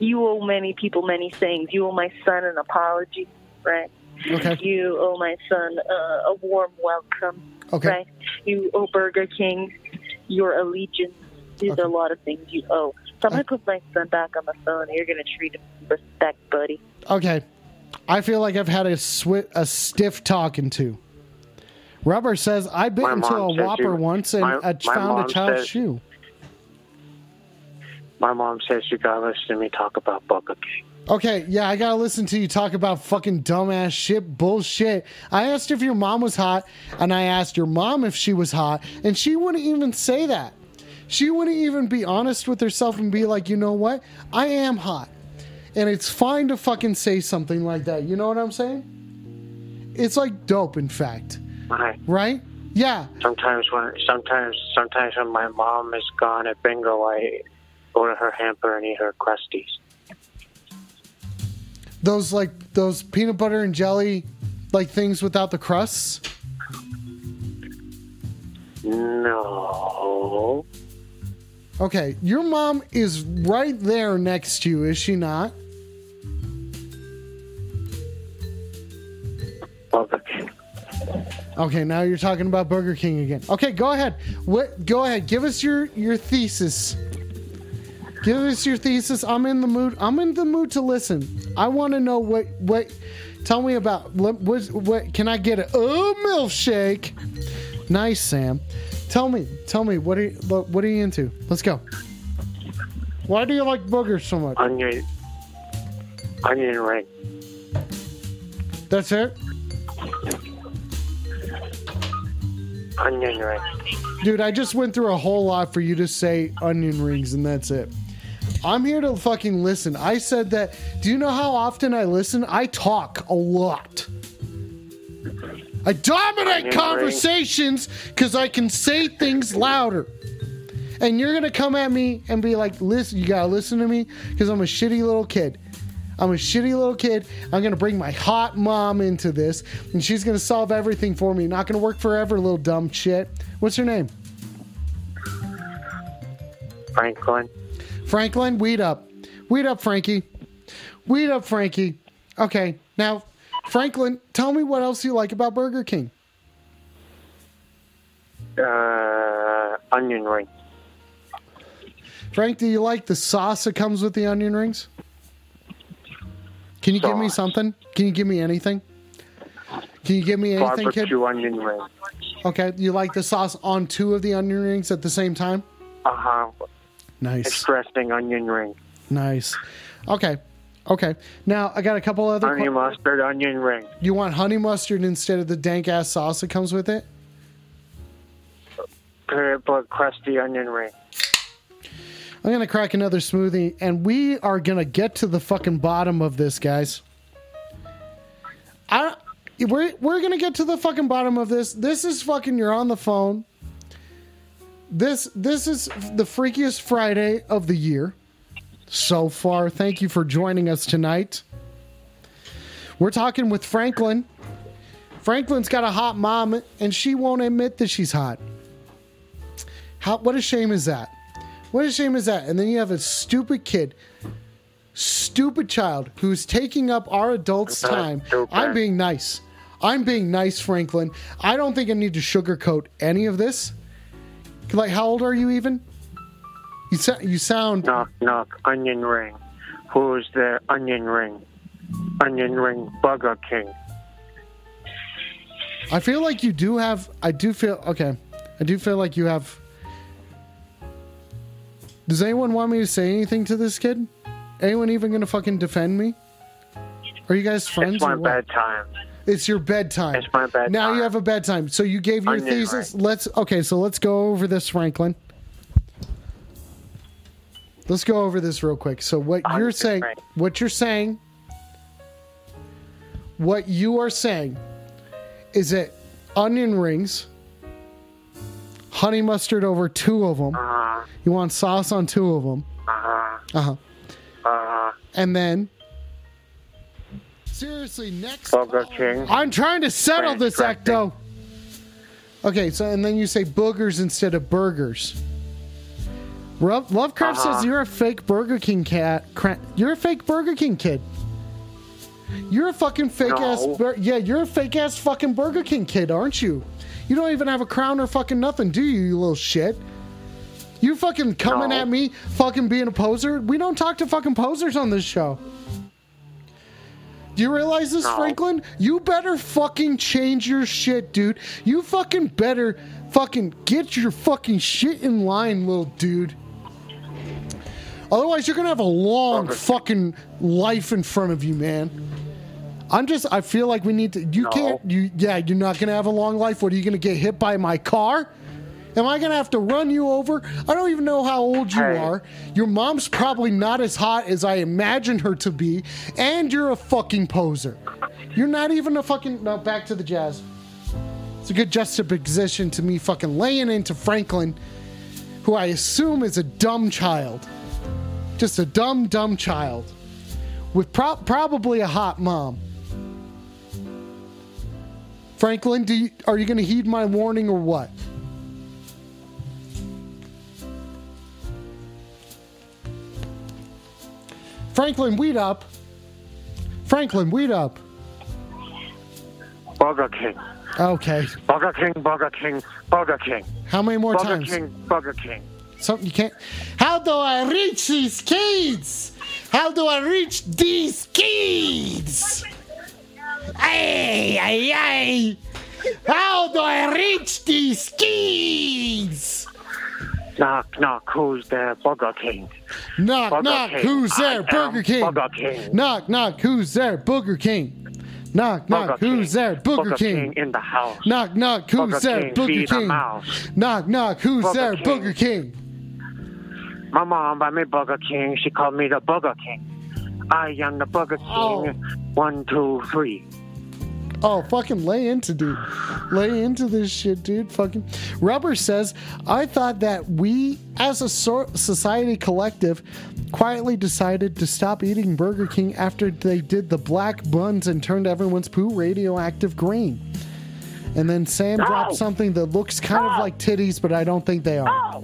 You owe many people many things. You owe my son an apology, right?
Okay.
You owe my son uh, a warm welcome,
Okay.
right? You owe Burger King your allegiance. These
Okay.
are a lot of things you owe. So I'm going to put my son back on the phone, and you're going to treat him with respect, buddy.
Okay. I feel like I've had a swi- a stiff talking to. Rubber says I bit
My
into a whopper
you-
once and
my-
I
my
found a child's
says-
shoe.
My mom says you gotta listen to me talk about Burger King.
Okay, yeah, I gotta listen to you talk about fucking dumbass shit, bullshit. I asked if your mom was hot, and I asked your mom if she was hot, and she wouldn't even say that. She wouldn't even be honest with herself and be like, you know what? I am hot. And it's fine to fucking say something like that. You know what I'm saying? It's like dope, in fact.
I,
Right? Yeah.
sometimes when sometimes sometimes when my mom is gone at bingo, I go to her hamper and eat her crusties.
Those like those peanut butter and jelly like things without the crusts.
No,
Okay, your mom is right there next to you, is she not?
Burger King.
Okay, now you're talking about Burger King again. Okay, go ahead. What? Go ahead. Give us your your thesis. Give us your thesis. I'm in the mood. I'm in the mood to listen. I want to know what what. Tell me about what, what what can I get a oh milkshake? Nice, Sam. Tell me. Tell me what are you, what what are you into? Let's go. Why do you like boogers so much?
Onion Onion ring.
That's it?
Onion ring.
Dude, I just went through a whole lot for you to say onion rings and that's it. I'm here to fucking listen. I said that. Do you know how often I listen? I talk a lot. I dominate conversations because I can say things louder. And you're gonna come at me and be like, listen, you gotta listen to me because I'm a shitty little kid. I'm a shitty little kid. I'm gonna bring my hot mom into this, and she's gonna solve everything for me. Not gonna work forever, little dumb shit. What's her name?
Franklin.
Franklin, weed up. Weed up, Frankie. Weed up, Frankie. Okay, now, Franklin, tell me what else you like about Burger King.
Uh, onion rings.
Frank, do you like the sauce that comes with the onion rings? Can you give me something? Can you give me anything? Can you give me anything,
Barbecue
kid?
onion ring.
Okay, you like the sauce on two of the onion rings at the same time?
Uh huh.
Nice,
Dressing onion ring.
nice. Okay, okay. Now I got a couple other.
Honey
que-
mustard onion ring.
you want honey mustard instead of the dank ass sauce that comes with it?
Butter crusty onion ring.
I'm gonna crack another smoothie, and we are gonna get to the fucking bottom of this, guys. I we're we're gonna get to the fucking bottom of this. This is fucking. You're on the phone. This this is the freakiest Friday of the year so far. Thank you for joining us tonight. We're talking with Franklin. Franklin's got a hot mom, and she won't admit that she's hot. How? What a shame is that? What a shame is that? And then you have a stupid kid, stupid child who's taking up our adults' time. I'm being nice. I'm being nice, Franklin. I don't think I need to sugarcoat any of this. Like, how old are you even? You sound. You sound.
Knock knock onion ring. Who's there? Onion ring. Onion ring. Burger King.
I feel like you do have. I do feel okay. I do feel like you have. Does anyone want me to say anything to this kid? Anyone even gonna fucking defend me? Are you guys friends?
It's my bedtime.
It's your bedtime.
It's my bedtime.
Now you have a bedtime. So you gave your
Onion
thesis. Let's okay. So let's go over this, Franklin. Let's go over this real quick. So what you're
Onion
saying,
ring.
what you're saying, what you are saying, is that onion rings, honey mustard over two of them.
Uh
You want sauce on two of them.
Uh huh.
Uh huh.
Uh huh.
And then. Seriously, next.
Burger King.
I'm trying to settle
Ranch
this
dressing.
ecto. Okay, so and then you say boogers instead of burgers. Love, Lovecraft
Uh-huh.
says you're a fake Burger King cat. Cra- You're a fake Burger King kid. You're a fucking fake ass. Bur- yeah, you're a fake ass fucking Burger King kid, aren't you? You don't even have a crown or fucking nothing, do you, you little shit? You fucking coming
No.
at me, fucking being a poser? We don't talk to fucking posers on this show. Do you realize this,
No.
Franklin? You better fucking change your shit, dude. You fucking better fucking get your fucking shit in line, little dude. Otherwise, you're gonna have a long fucking life in front of you, man. I'm just. I feel like we need to. You
No.
can't. You yeah. You're not gonna have a long life. What are you gonna get hit by my car? Am I gonna have to run you over? I don't even know how old you
Hey.
are. Your mom's probably not as hot as I imagined her to be, and you're a fucking poser. You're not even a fucking. No, back to the jazz. It's a good juxtaposition to me fucking laying into Franklin, who I assume is a dumb child. Just a dumb, dumb child. With pro- probably a hot mom. Franklin, do you, are you going to heed my warning or what? Franklin, weed up. Franklin, weed up.
Burger King.
Okay.
Burger King. Burger King. Burger King.
How many more
Burger
times?
King. Burger King.
Something you can't. How do I reach these kids? How do I reach these kids? Ay, ay, ay. How do I reach these kids?
Knock, knock, who's there? Burger King.
Knock,
Burger
knock,
King.
who's there? Burger King.
Burger King.
Knock, knock, who's there? Burger King. Knock, knock,
Burger
who's
King.
there? Burger, King. King.
in the house.
Knock, knock, who's there?
King,
Burger King. Knock, knock, who's there?
King.
Burger King.
My mom buy me Burger King. She called me the Burger King. I am the Burger oh. King.
Oh.
One, two, three.
Oh, fucking lay into dude. Lay into this shit, dude. Fucking. Rubber says, I thought that we, as a sor- society collective, quietly decided to stop eating Burger King after they did the black buns and turned everyone's poo radioactive green. And then Sam dropped something that looks kind of like titties, but I don't think they are.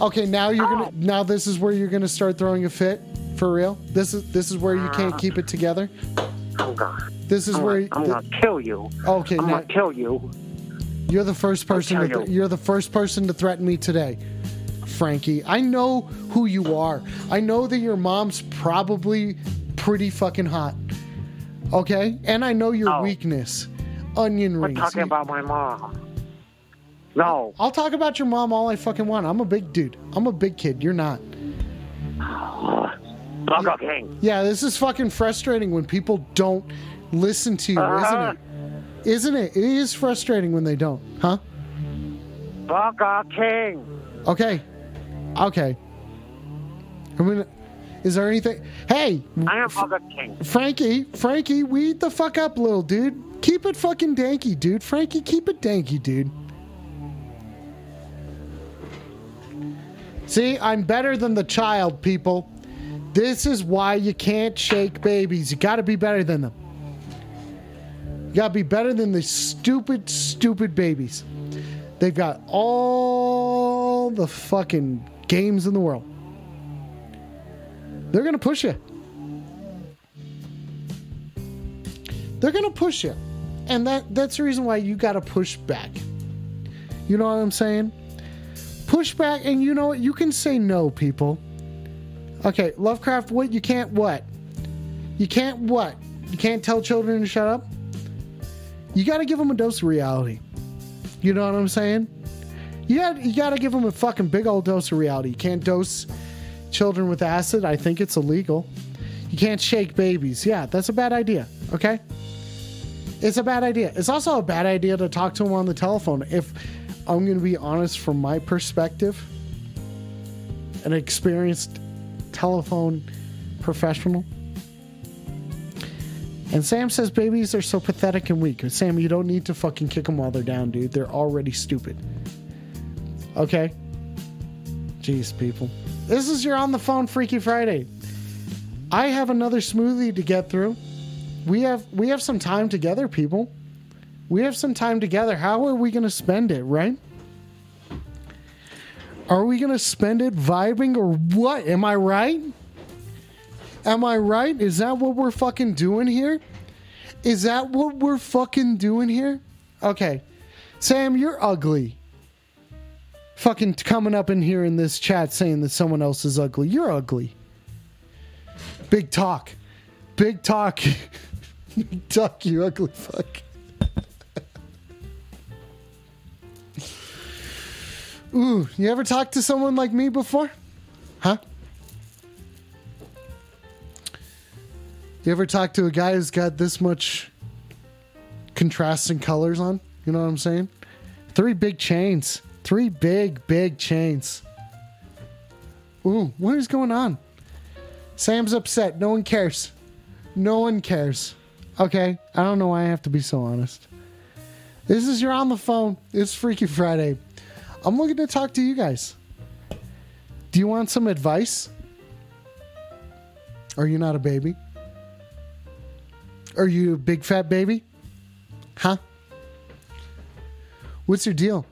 Okay, now you're gonna. Now this is where you're gonna start throwing a fit for real. This is this is where you can't keep it together.
Oh, I'm gonna,
This is
I'm,
where.
gonna, I'm gonna kill you.
okay,
I'm
now,
gonna kill you.
you're the first person. To th-
you.
you're the first person to threaten me today, Frankie. I know who you are. I know that your mom's probably pretty fucking hot. Okay, and I know your
Oh.
weakness. Onion rings.
We're talking about my mom. No.
I'll talk about your mom all I fucking want. I'm a big dude. I'm a big kid. You're not.
Burger King.
Yeah, this is fucking frustrating when people don't listen to you,
Uh-huh.
isn't it? Isn't it? It is frustrating when they don't, huh?
Burger King.
Okay. Okay. I mean, is there anything? Hey,
I am Burger King.
Frankie, Frankie, weed the fuck up, little dude. Keep it fucking danky, dude. Frankie, keep it danky, dude. See, I'm better than the child, people. This is why you can't shake babies. You gotta be better than them. You gotta be better than the stupid, stupid babies. They've got all the fucking games in the world. They're gonna push you. They're gonna push you. And that that's the reason why you gotta push back. You know what I'm saying? Push back and you know what? You can say no, people. Okay, Lovecraft, what you can't what? You can't what? You can't tell children to shut up? You gotta give them a dose of reality. You know what I'm saying? You got you got to give them a fucking big old dose of reality. You can't dose children with acid. I think it's illegal. You can't shake babies. Yeah, that's a bad idea. Okay? It's a bad idea. It's also a bad idea to talk to them on the telephone. If I'm going to be honest from my perspective, an experienced telephone professional. And Sam says babies are so pathetic and weak. Sam, you don't need to fucking kick them while they're down, dude. They're already stupid. Okay? Jeez, people. This is your on the phone Freaky Friday. I have another smoothie to get through. We have we have some time together, people. We have some time together. How are we going to spend it, right? Are we going to spend it vibing or what? Am I right? Am I right? Is that what we're fucking doing here? Is that what we're fucking doing here? Okay. Sam, you're ugly. Fucking coming up in here in this chat saying that someone else is ugly. You're ugly. Big talk. Big talk. Talk, you ugly fuck. Ooh, you ever talked to someone like me before? Huh? You ever talk to a guy who's got this much contrasting colors on? You know what I'm saying? Three big chains. Three big, big chains. Ooh, what is going on? Sam's upset. No one cares. No one cares. Okay, I don't know why I have to be so honest. This is your on the phone. It's Freaky Friday. I'm looking to talk to you guys. Do you want some advice? Are you not a baby? Are you a big fat baby? Huh? What's your deal?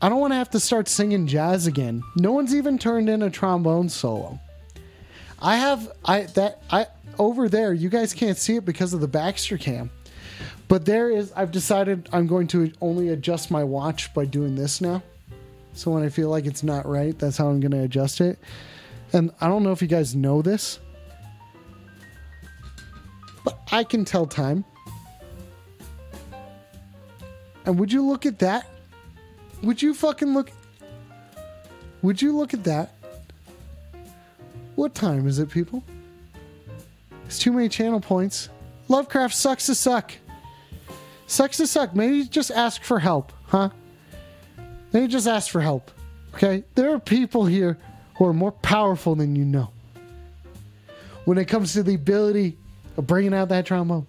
I don't want to have to start singing jazz again. No one's even turned in a trombone solo. I have I that I over there, you guys can't see it because of the Baxter cam. But there is I've decided I'm going to only adjust my watch by doing this now. So when I feel like it's not right, that's how I'm going to adjust it. And I don't know if you guys know this, but I can tell time. And would you look at that? Would you fucking look? Would you look at that? What time is it, people? It's too many channel points. Lovecraft sucks to suck. Sucks to suck. Maybe just ask for help, huh? Maybe just ask for help. Okay? There are people here who are more powerful than you know. When it comes to the ability of bringing out that trauma.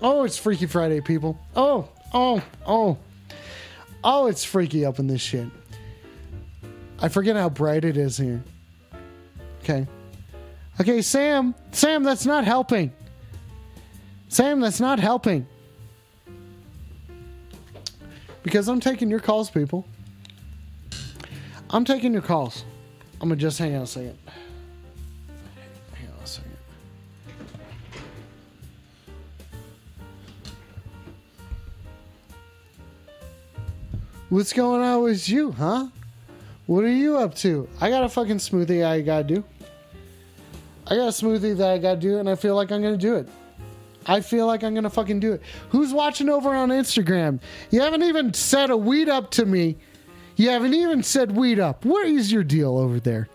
Oh, it's Freaky Friday, people. Oh, oh, oh. Oh, it's freaky up in this shit. I forget how bright it is here. Okay. Okay, Sam. Sam, that's not helping. Sam, that's not helping. Because I'm taking your calls, people. I'm taking your calls. I'm gonna just hang out a second. What's going on with you, huh? What are you up to? I got a fucking smoothie I gotta do. I got a smoothie that I gotta do, and I feel like I'm gonna do it. I feel like I'm gonna fucking do it. Who's watching over on Instagram? You haven't even said a weed up to me. You haven't even said weed up. What is your deal over there?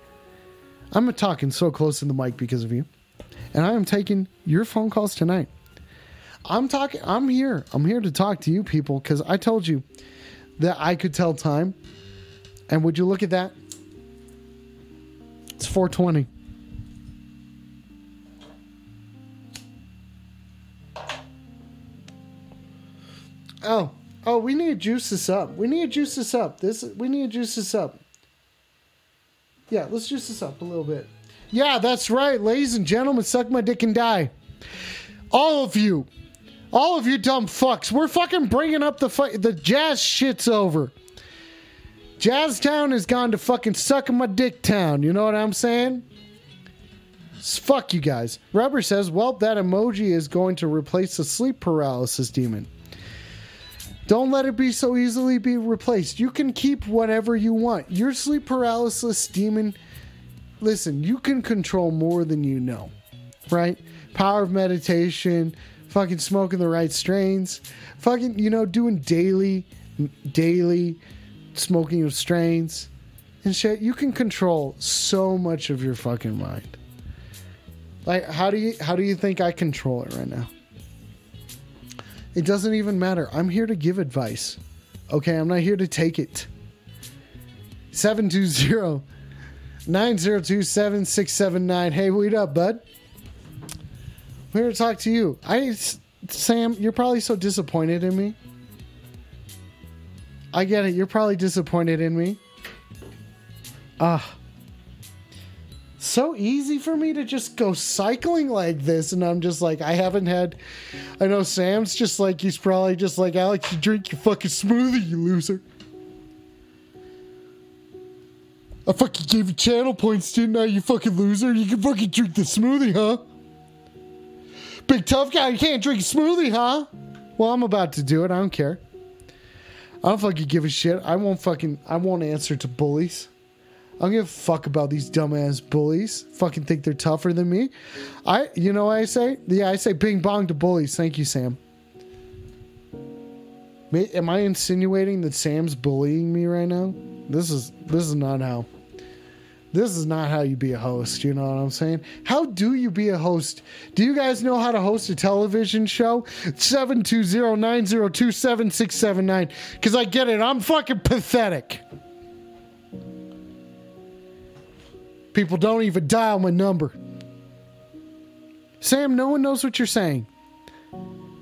I'm talking so close to the mic because of you. And I am taking your phone calls tonight. I'm talking I'm here. I'm here to talk to you people because I told you that I could tell time. And would you look at that? It's 420. Oh, oh, we need to juice this up. We need to juice this up. This we need to juice this up. Yeah, let's juice this up a little bit. Yeah, that's right, ladies and gentlemen. Suck my dick and die. All of you, all of you dumb fucks. We're fucking bringing up the fu- the jazz shit's over. Jazztown has gone to fucking suck my dick town. You know what I'm saying? Fuck you guys. Rubber says, well, that emoji is going to replace the sleep paralysis demon. Don't let it be so easily be replaced. You can keep whatever you want. Your sleep paralysis demon, listen, you can control more than you know, right? Power of meditation, fucking smoking the right strains, fucking, you know, doing daily, daily smoking of strains and shit. You can control so much of your fucking mind. Like, how do you, how do you think I control it right now? It doesn't even matter. I'm here to give advice. Okay, I'm not here to take it. 720 902 7679. Hey, wait up, bud. I'm here to talk to you. I, Sam, you're probably so disappointed in me. I get it. You're probably disappointed in me. Ah. so easy for me to just go cycling like this and i'm just like i haven't had i know sam's just like he's probably just like alex you drink your fucking smoothie you loser i fucking gave you channel points didn't i you fucking loser you can fucking drink the smoothie huh big tough guy you can't drink smoothie huh well i'm about to do it i don't care i don't fucking give a shit i won't fucking i won't answer to bullies I don't give a fuck about these dumbass bullies. Fucking think they're tougher than me. I, you know what I say? Yeah, I say bing bong to bullies. Thank you, Sam. Am I insinuating that Sam's bullying me right now? This is this is not how. This is not how you be a host. You know what I'm saying? How do you be a host? Do you guys know how to host a television show? 720-902-7679. Because I get it. I'm fucking pathetic. People don't even dial my number. Sam, no one knows what you're saying.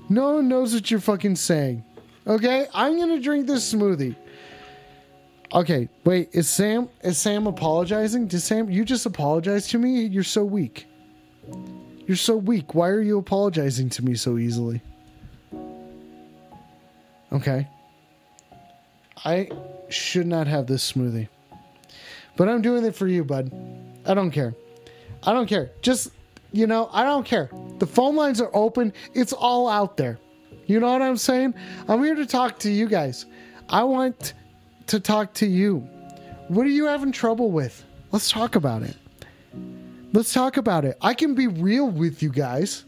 No one knows what you're fucking saying. Okay? I'm gonna drink this smoothie. Okay, wait, is Sam is Sam apologizing? Did Sam you just apologize to me? You're so weak. You're so weak. Why are you apologizing to me so easily? Okay. I should not have this smoothie. But I'm doing it for you, bud. I don't care. I don't care. Just, you know, I don't care. The phone lines are open. It's all out there. You know what I'm saying? I'm here to talk to you guys. I want to talk to you. What are you having trouble with? Let's talk about it. Let's talk about it. I can be real with you guys.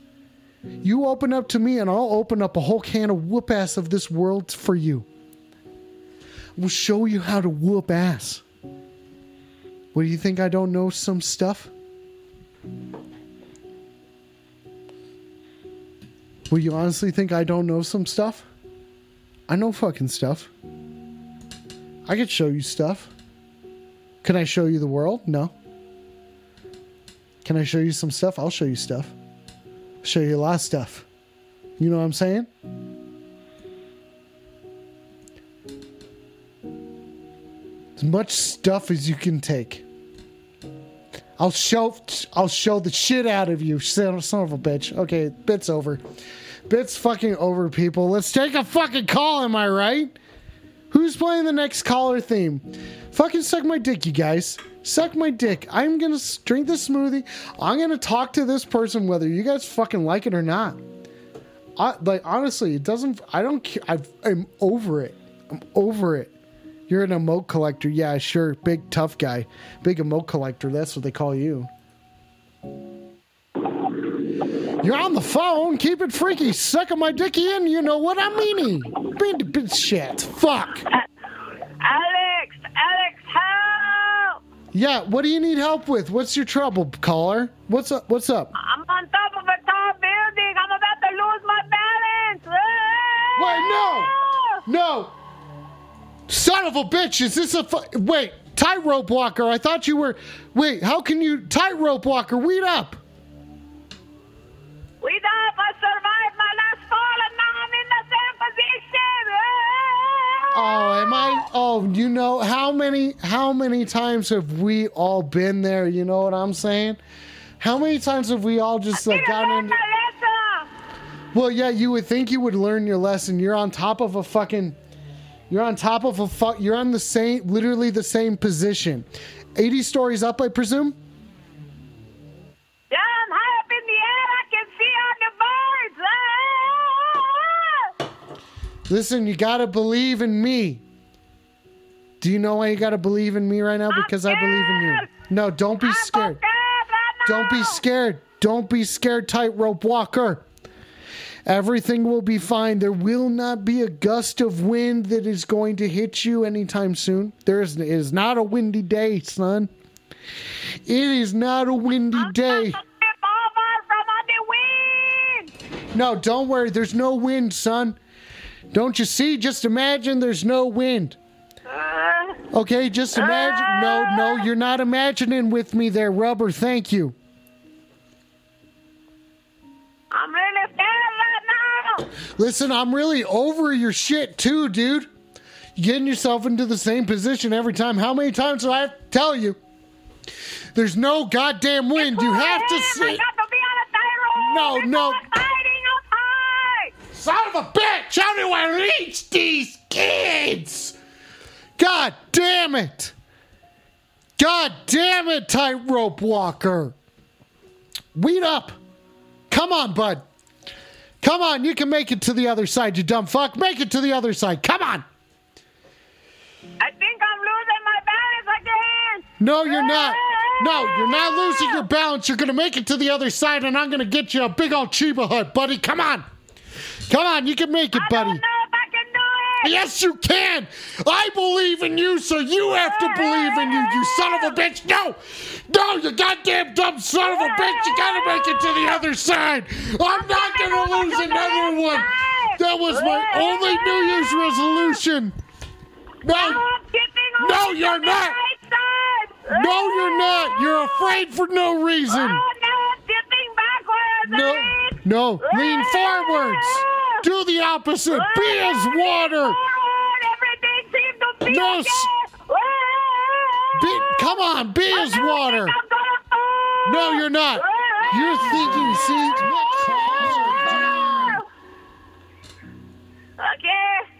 You open up to me, and I'll open up a whole can of whoop ass of this world for you. We'll show you how to whoop ass. What do you think? I don't know some stuff. Will you honestly think I don't know some stuff? I know fucking stuff. I could show you stuff. Can I show you the world? No. Can I show you some stuff? I'll show you stuff. show you a lot of stuff. You know what I'm saying? As much stuff as you can take. I'll show I'll show the shit out of you, son of a bitch. Okay, bit's over. Bit's fucking over, people. Let's take a fucking call, am I right? Who's playing the next caller theme? Fucking suck my dick, you guys. Suck my dick. I'm gonna drink the smoothie. I'm gonna talk to this person whether you guys fucking like it or not. I, like honestly, it doesn't. I don't care. I've, I'm over it. I'm over it. You're an emote collector. Yeah, sure. Big tough guy. Big emote collector. That's what they call you. You're on the phone. Keep it freaky. Sucking my dick in. You know what I mean? Bit, bit shit. Fuck.
Alex, Alex, help!
Yeah. What do you need help with? What's your trouble, caller? What's up? What's up?
I'm on top of a tall building. I'm about to lose my balance.
Wait, no, no. Son of a bitch! Is this a fu- wait? Tightrope walker. I thought you were. Wait. How can you tightrope walker? Weed up.
We. I survived my last fall, and now I'm in the same position.
Oh, am I? Oh, you know how many? How many times have we all been there? You know what I'm saying? How many times have we all just like gotten in? Well, yeah, you would think you would learn your lesson. You're on top of a fucking. You're on top of a fuck. You're on the same, literally the same position. 80 stories up, I presume. Listen, you gotta believe in me. Do you know why you gotta believe in me right now? Because I believe in you. No, don't be scared. Don't be scared. Don't be scared, tightrope walker. Everything will be fine. There will not be a gust of wind that is going to hit you anytime soon. There is is not a windy day, son. It is not a windy day. No, don't worry. There's no wind, son. Don't you see? Just imagine there's no wind. Okay, just imagine. No, no, you're not imagining with me there, rubber. Thank you.
I'm really scared right now.
Listen, I'm really over your shit too, dude. You're getting yourself into the same position every time. How many times do I have to tell you? There's no goddamn wind. You have to sit. No, no. Son of a bitch! How do I reach these kids? God damn it! God damn it, tightrope walker! Weed up! Come on, bud. Come on, you can make it to the other side, you dumb fuck. Make it to the other side. Come on.
I think I'm losing my balance again.
No, you're not. No, you're not losing your balance. You're gonna make it to the other side, and I'm gonna get you a big old Cheba Hut, buddy. Come on. Come on, you can make it, buddy. Yes, you can. I believe in you, so you have to believe in you, you son of a bitch. No, no, you goddamn dumb son of a bitch. You gotta make it to the other side. I'm not gonna lose another one. That was my only New Year's resolution. No, no, you're not. No, you're not. You're afraid for no reason. No, not dipping backwards. No, no, lean forwards. Do the opposite. Be as water. No, be, come on, be as water. No, you're not. You're thinking, see,
Okay.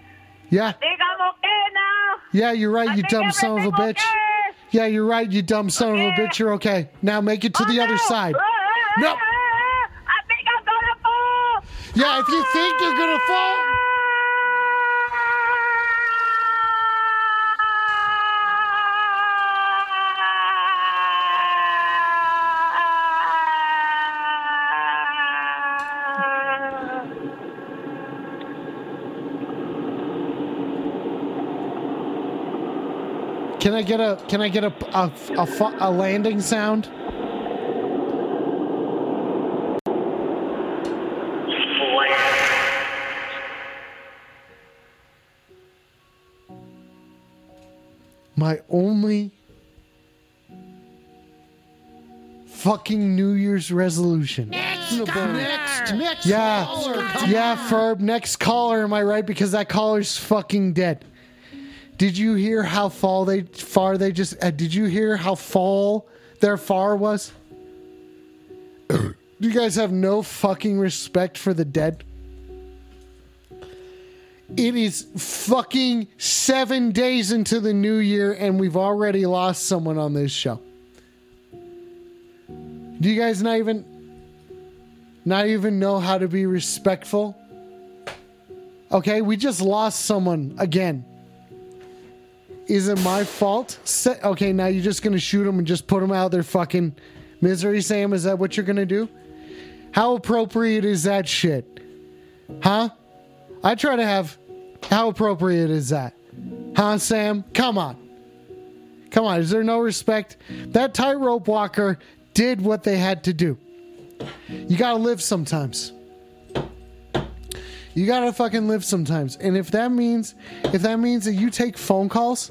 yeah,
I think I'm okay now.
yeah, you're right, you dumb son of a bitch.
okay.
Yeah, you're right, you dumb son of a bitch. You're okay. Now make it to the other side. No.
I think I'm gonna fall.
Yeah, if you think you're gonna fall. Can I get a can I get a a, a, a landing sound? Fucking New Year's resolution.
Next, next, next.
Yeah,
caller,
yeah,
on.
Ferb. Next caller, am I right? Because that caller's fucking dead. Did you hear how fall they far they just? Uh, did you hear how fall their far was? Do you guys have no fucking respect for the dead? It is fucking seven days into the new year, and we've already lost someone on this show. Do you guys not even not even know how to be respectful? Okay, we just lost someone again. Is it my fault? Se- okay, now you're just gonna shoot them and just put them out their fucking misery, Sam? Is that what you're gonna do? How appropriate is that shit? Huh? I try to have. How appropriate is that? Huh, Sam? Come on. Come on. Is there no respect? That tightrope walker did what they had to do. You gotta live sometimes. You gotta fucking live sometimes. And if that means, if that means that you take phone calls,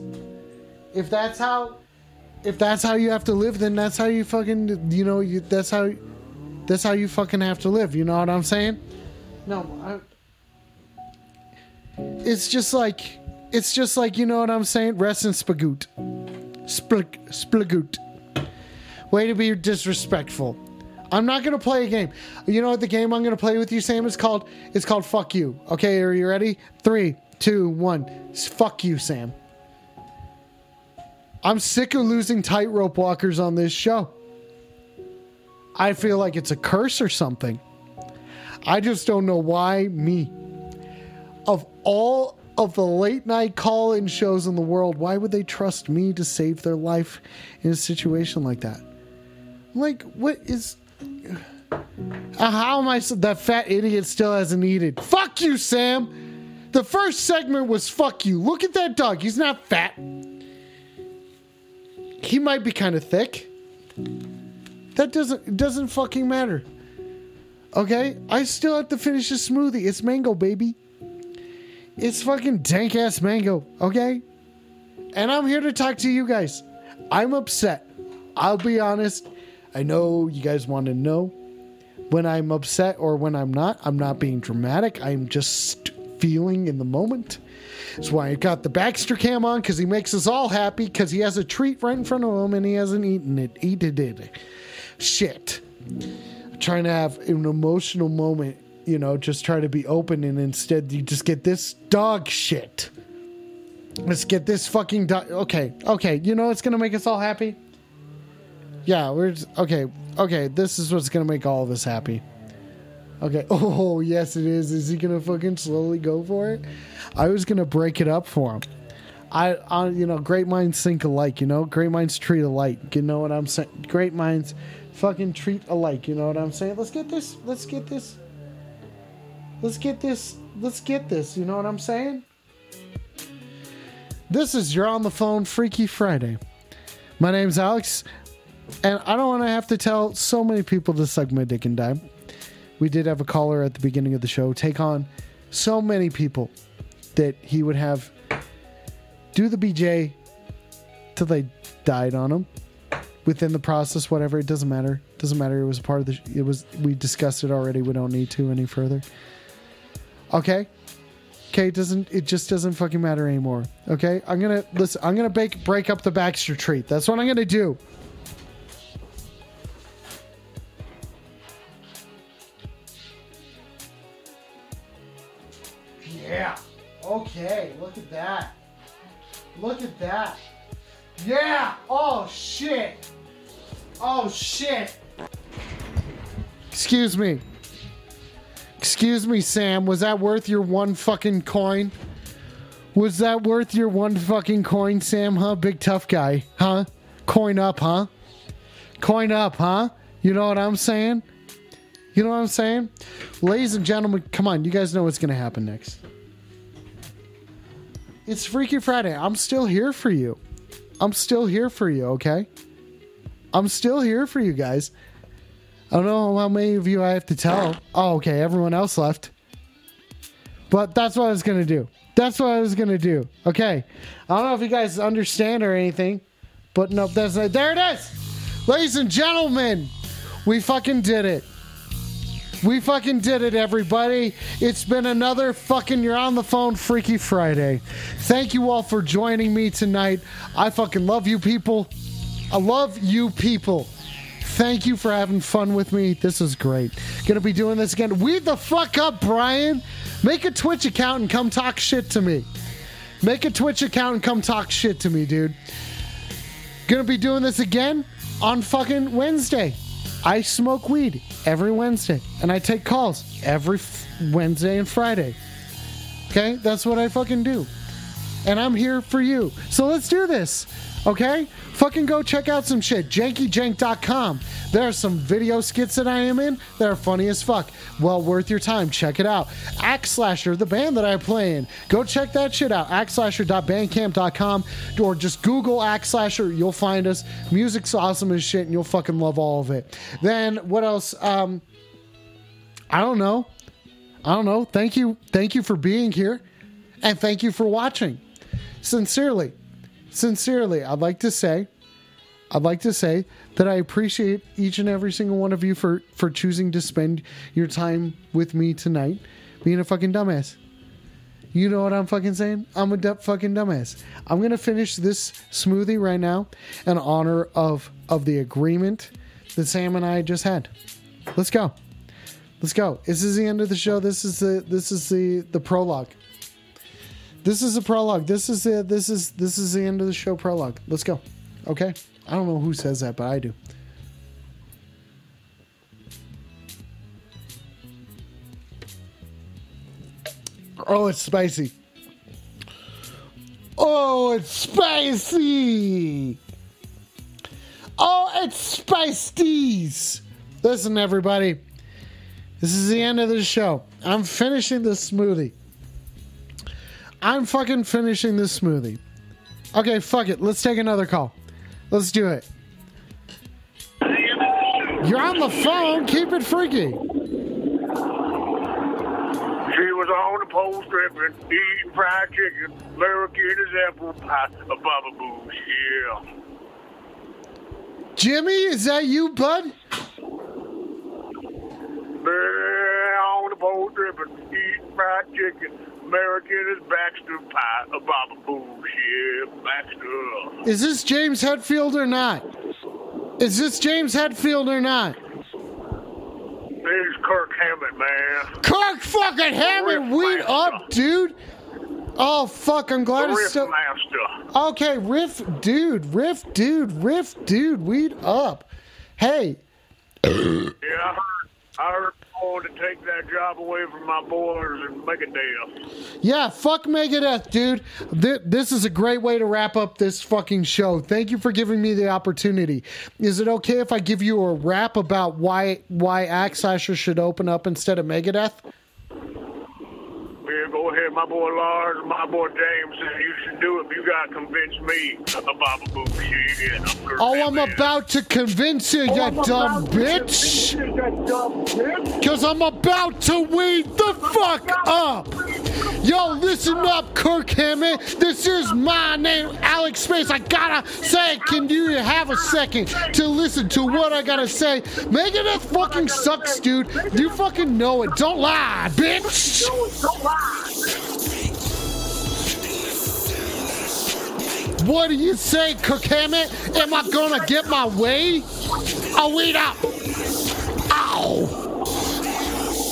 if that's how, if that's how you have to live, then that's how you fucking, you know, you, that's how, that's how you fucking have to live. You know what I'm saying? No, I, it's just like, it's just like, you know what I'm saying? Rest in spagoot. Splagoot. Way to be disrespectful. I'm not gonna play a game. You know what the game I'm gonna play with you, Sam, is called? It's called Fuck You. Okay, are you ready? Three, two, one. Fuck you, Sam. I'm sick of losing tightrope walkers on this show. I feel like it's a curse or something. I just don't know why me. Of all of the late night call in shows in the world, why would they trust me to save their life in a situation like that? Like, what is. Uh, how am I. so- That fat idiot still hasn't eaten. Fuck you, Sam! The first segment was fuck you. Look at that dog. He's not fat. He might be kind of thick. That doesn't doesn't fucking matter. Okay? I still have to finish the smoothie. It's mango, baby. It's fucking dank ass mango, okay? And I'm here to talk to you guys. I'm upset. I'll be honest. I know you guys want to know when I'm upset or when I'm not. I'm not being dramatic. I'm just feeling in the moment. That's why I got the Baxter cam on because he makes us all happy because he has a treat right in front of him and he hasn't eaten it. Eaten it. Shit. I'm trying to have an emotional moment, you know, just try to be open and instead you just get this dog shit. Let's get this fucking dog. Okay, okay. You know what's gonna make us all happy? Yeah, we're okay. Okay, this is what's gonna make all of us happy. Okay. Oh yes, it is. Is he gonna fucking slowly go for it? I was gonna break it up for him. I, I, you know, great minds think alike. You know, great minds treat alike. You know what I'm saying? Great minds, fucking treat alike. You know what I'm saying? Let's get this. Let's get this. Let's get this. Let's get this. You know what I'm saying? This is You're on the Phone Freaky Friday. My name's Alex, and I don't want to have to tell so many people to suck my dick and die. We did have a caller at the beginning of the show take on so many people that he would have do the BJ till they died on him. Within the process, whatever, it doesn't matter. Doesn't matter. It was part of the. It was. We discussed it already. We don't need to any further. Okay. Okay. It doesn't. It just doesn't fucking matter anymore. Okay. I'm gonna listen. I'm gonna bake, break up the Baxter treat. That's what I'm gonna do. Okay. Look at that. Look at that. Yeah. Oh shit. Oh shit. Excuse me. Excuse me, Sam. Was that worth your one fucking coin? Was that worth your one fucking coin, Sam? Huh? Big tough guy. Huh? Coin up, huh? Coin up, huh? You know what I'm saying? You know what I'm saying? Ladies and gentlemen, come on. You guys know what's going to happen next. It's Freaky Friday. I'm still here for you. I'm still here for you, okay? I'm still here for you guys. I don't know how many of you I have to tell. Oh, okay, everyone else left. But that's what I was gonna do. That's what I was gonna do. Okay. I don't know if you guys understand or anything, but nope, that's not, there. It is, ladies and gentlemen. We fucking did it. We fucking did it, everybody. It's been another fucking You're on the Phone Freaky Friday. Thank you all for joining me tonight. I fucking love you people. I love you people. Thank you for having fun with me. This is great. Gonna be doing this again. Weed the fuck up, Brian. Make a Twitch account and come talk shit to me. Make a Twitch account and come talk shit to me, dude. Gonna be doing this again on fucking Wednesday. I smoke weed every Wednesday and I take calls every f- Wednesday and Friday. Okay? That's what I fucking do. And I'm here for you. So let's do this. Okay? Fucking go check out some shit. JankyJank.com. There are some video skits that I am in that are funny as fuck. Well worth your time. Check it out. Axe Slasher, the band that I play in. Go check that shit out. AxeSlasher.bandcamp.com or just Google Axe Slasher. You'll find us. Music's awesome as shit and you'll fucking love all of it. Then what else? Um, I don't know. I don't know. Thank you. Thank you for being here. And thank you for watching. Sincerely. Sincerely, I'd like to say I'd like to say that I appreciate each and every single one of you for for choosing to spend your time with me tonight being a fucking dumbass. You know what I'm fucking saying? I'm a du- fucking dumbass. I'm gonna finish this smoothie right now in honor of of the agreement that Sam and I just had. Let's go. Let's go. This is the end of the show. This is the this is the the prologue. This is a prologue. This is the this is this is the end of the show prologue. Let's go. Okay? I don't know who says that, but I do. Oh, it's spicy. Oh, it's spicy. Oh, it's spicies. Listen, everybody. This is the end of the show. I'm finishing the smoothie. I'm fucking finishing this smoothie. Okay, fuck it. Let's take another call. Let's do it. You're on the phone. Keep it freaky.
She was on the post tripping, eating fried chicken, American as apple pie, a baba boo, yeah.
Jimmy, is that you, bud?
Yeah, on the post tripping, eating fried chicken, American as Baxter pie, a baba yeah, Baxter.
Is this James Hetfield or not? Is this James Hetfield or not?
This is Kirk Hammett, man.
Kirk fucking Hammett, weed up, dude. Oh fuck! I'm glad
The
it's still.
Master.
Okay, riff, dude, riff, dude, riff, dude, weed up. Hey,
Yeah, I heard, I heard to take that job away from my boys and Megadeth.
yeah, fuck Megadeth, dude. Th- this is a great way to wrap up this fucking show. Thank you for giving me the opportunity. Is it okay if I give you a rap about why why Axe Slasher should open up instead of Megadeth?
Yeah, go ahead. My boy Lars my boy James said you should do it. You gotta convince me about boo shit. I'm
Oh, I'm
Hammett.
about to oh, convince you, you dumb bitch. Cause I'm about to weed the fuck up. Yo, listen up, Kirk Hammett. This is my name, Alex Space. I gotta say, can you have a second to listen to what I gotta say? Megadeth fucking sucks, dude. You fucking know it. Don't lie, bitch. What do you say, Kirk Hammett? Am I gonna get my way? Oh, I'll weed up. Ow.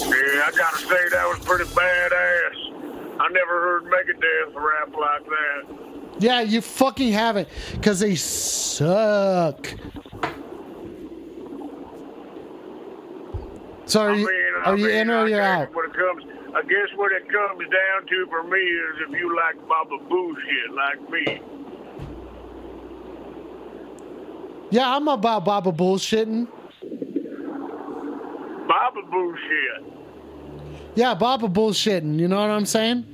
Yeah, I gotta say that was pretty badass. I never heard Megadeth rap like that.
Yeah, you fucking haven't, because they suck. So are
I
you,
mean, I
are you
mean,
in or you out?
When it comes, I guess what it comes down to for me is if you like Baba Boo shit like me.
Yeah, I'm about Baba bullshitting.
Baba Boo shit.
Yeah, Baba bullshitting. You know what I'm saying?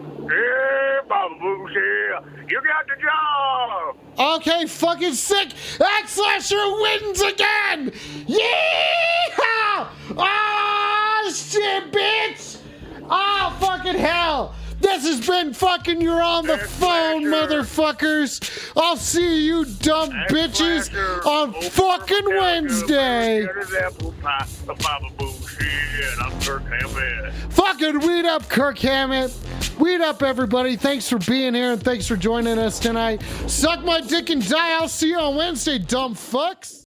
Yeah, Baba Boo, shit. You got the job.
Okay, fucking sick. Axe Slasher wins again. Yeah! Oh shit, bitch! Oh fucking hell! This has been fucking you're on the phone, motherfuckers. I'll see you dumb bitches on fucking Wednesday.
Get his apple pie, a Baba Boo, shit. I'm Kirk Hammett.
Fucking weed up, Kirk Hammett. Weed up, everybody. Thanks for being here and thanks for joining us tonight. Suck my dick and die. I'll see you on Wednesday, dumb fucks.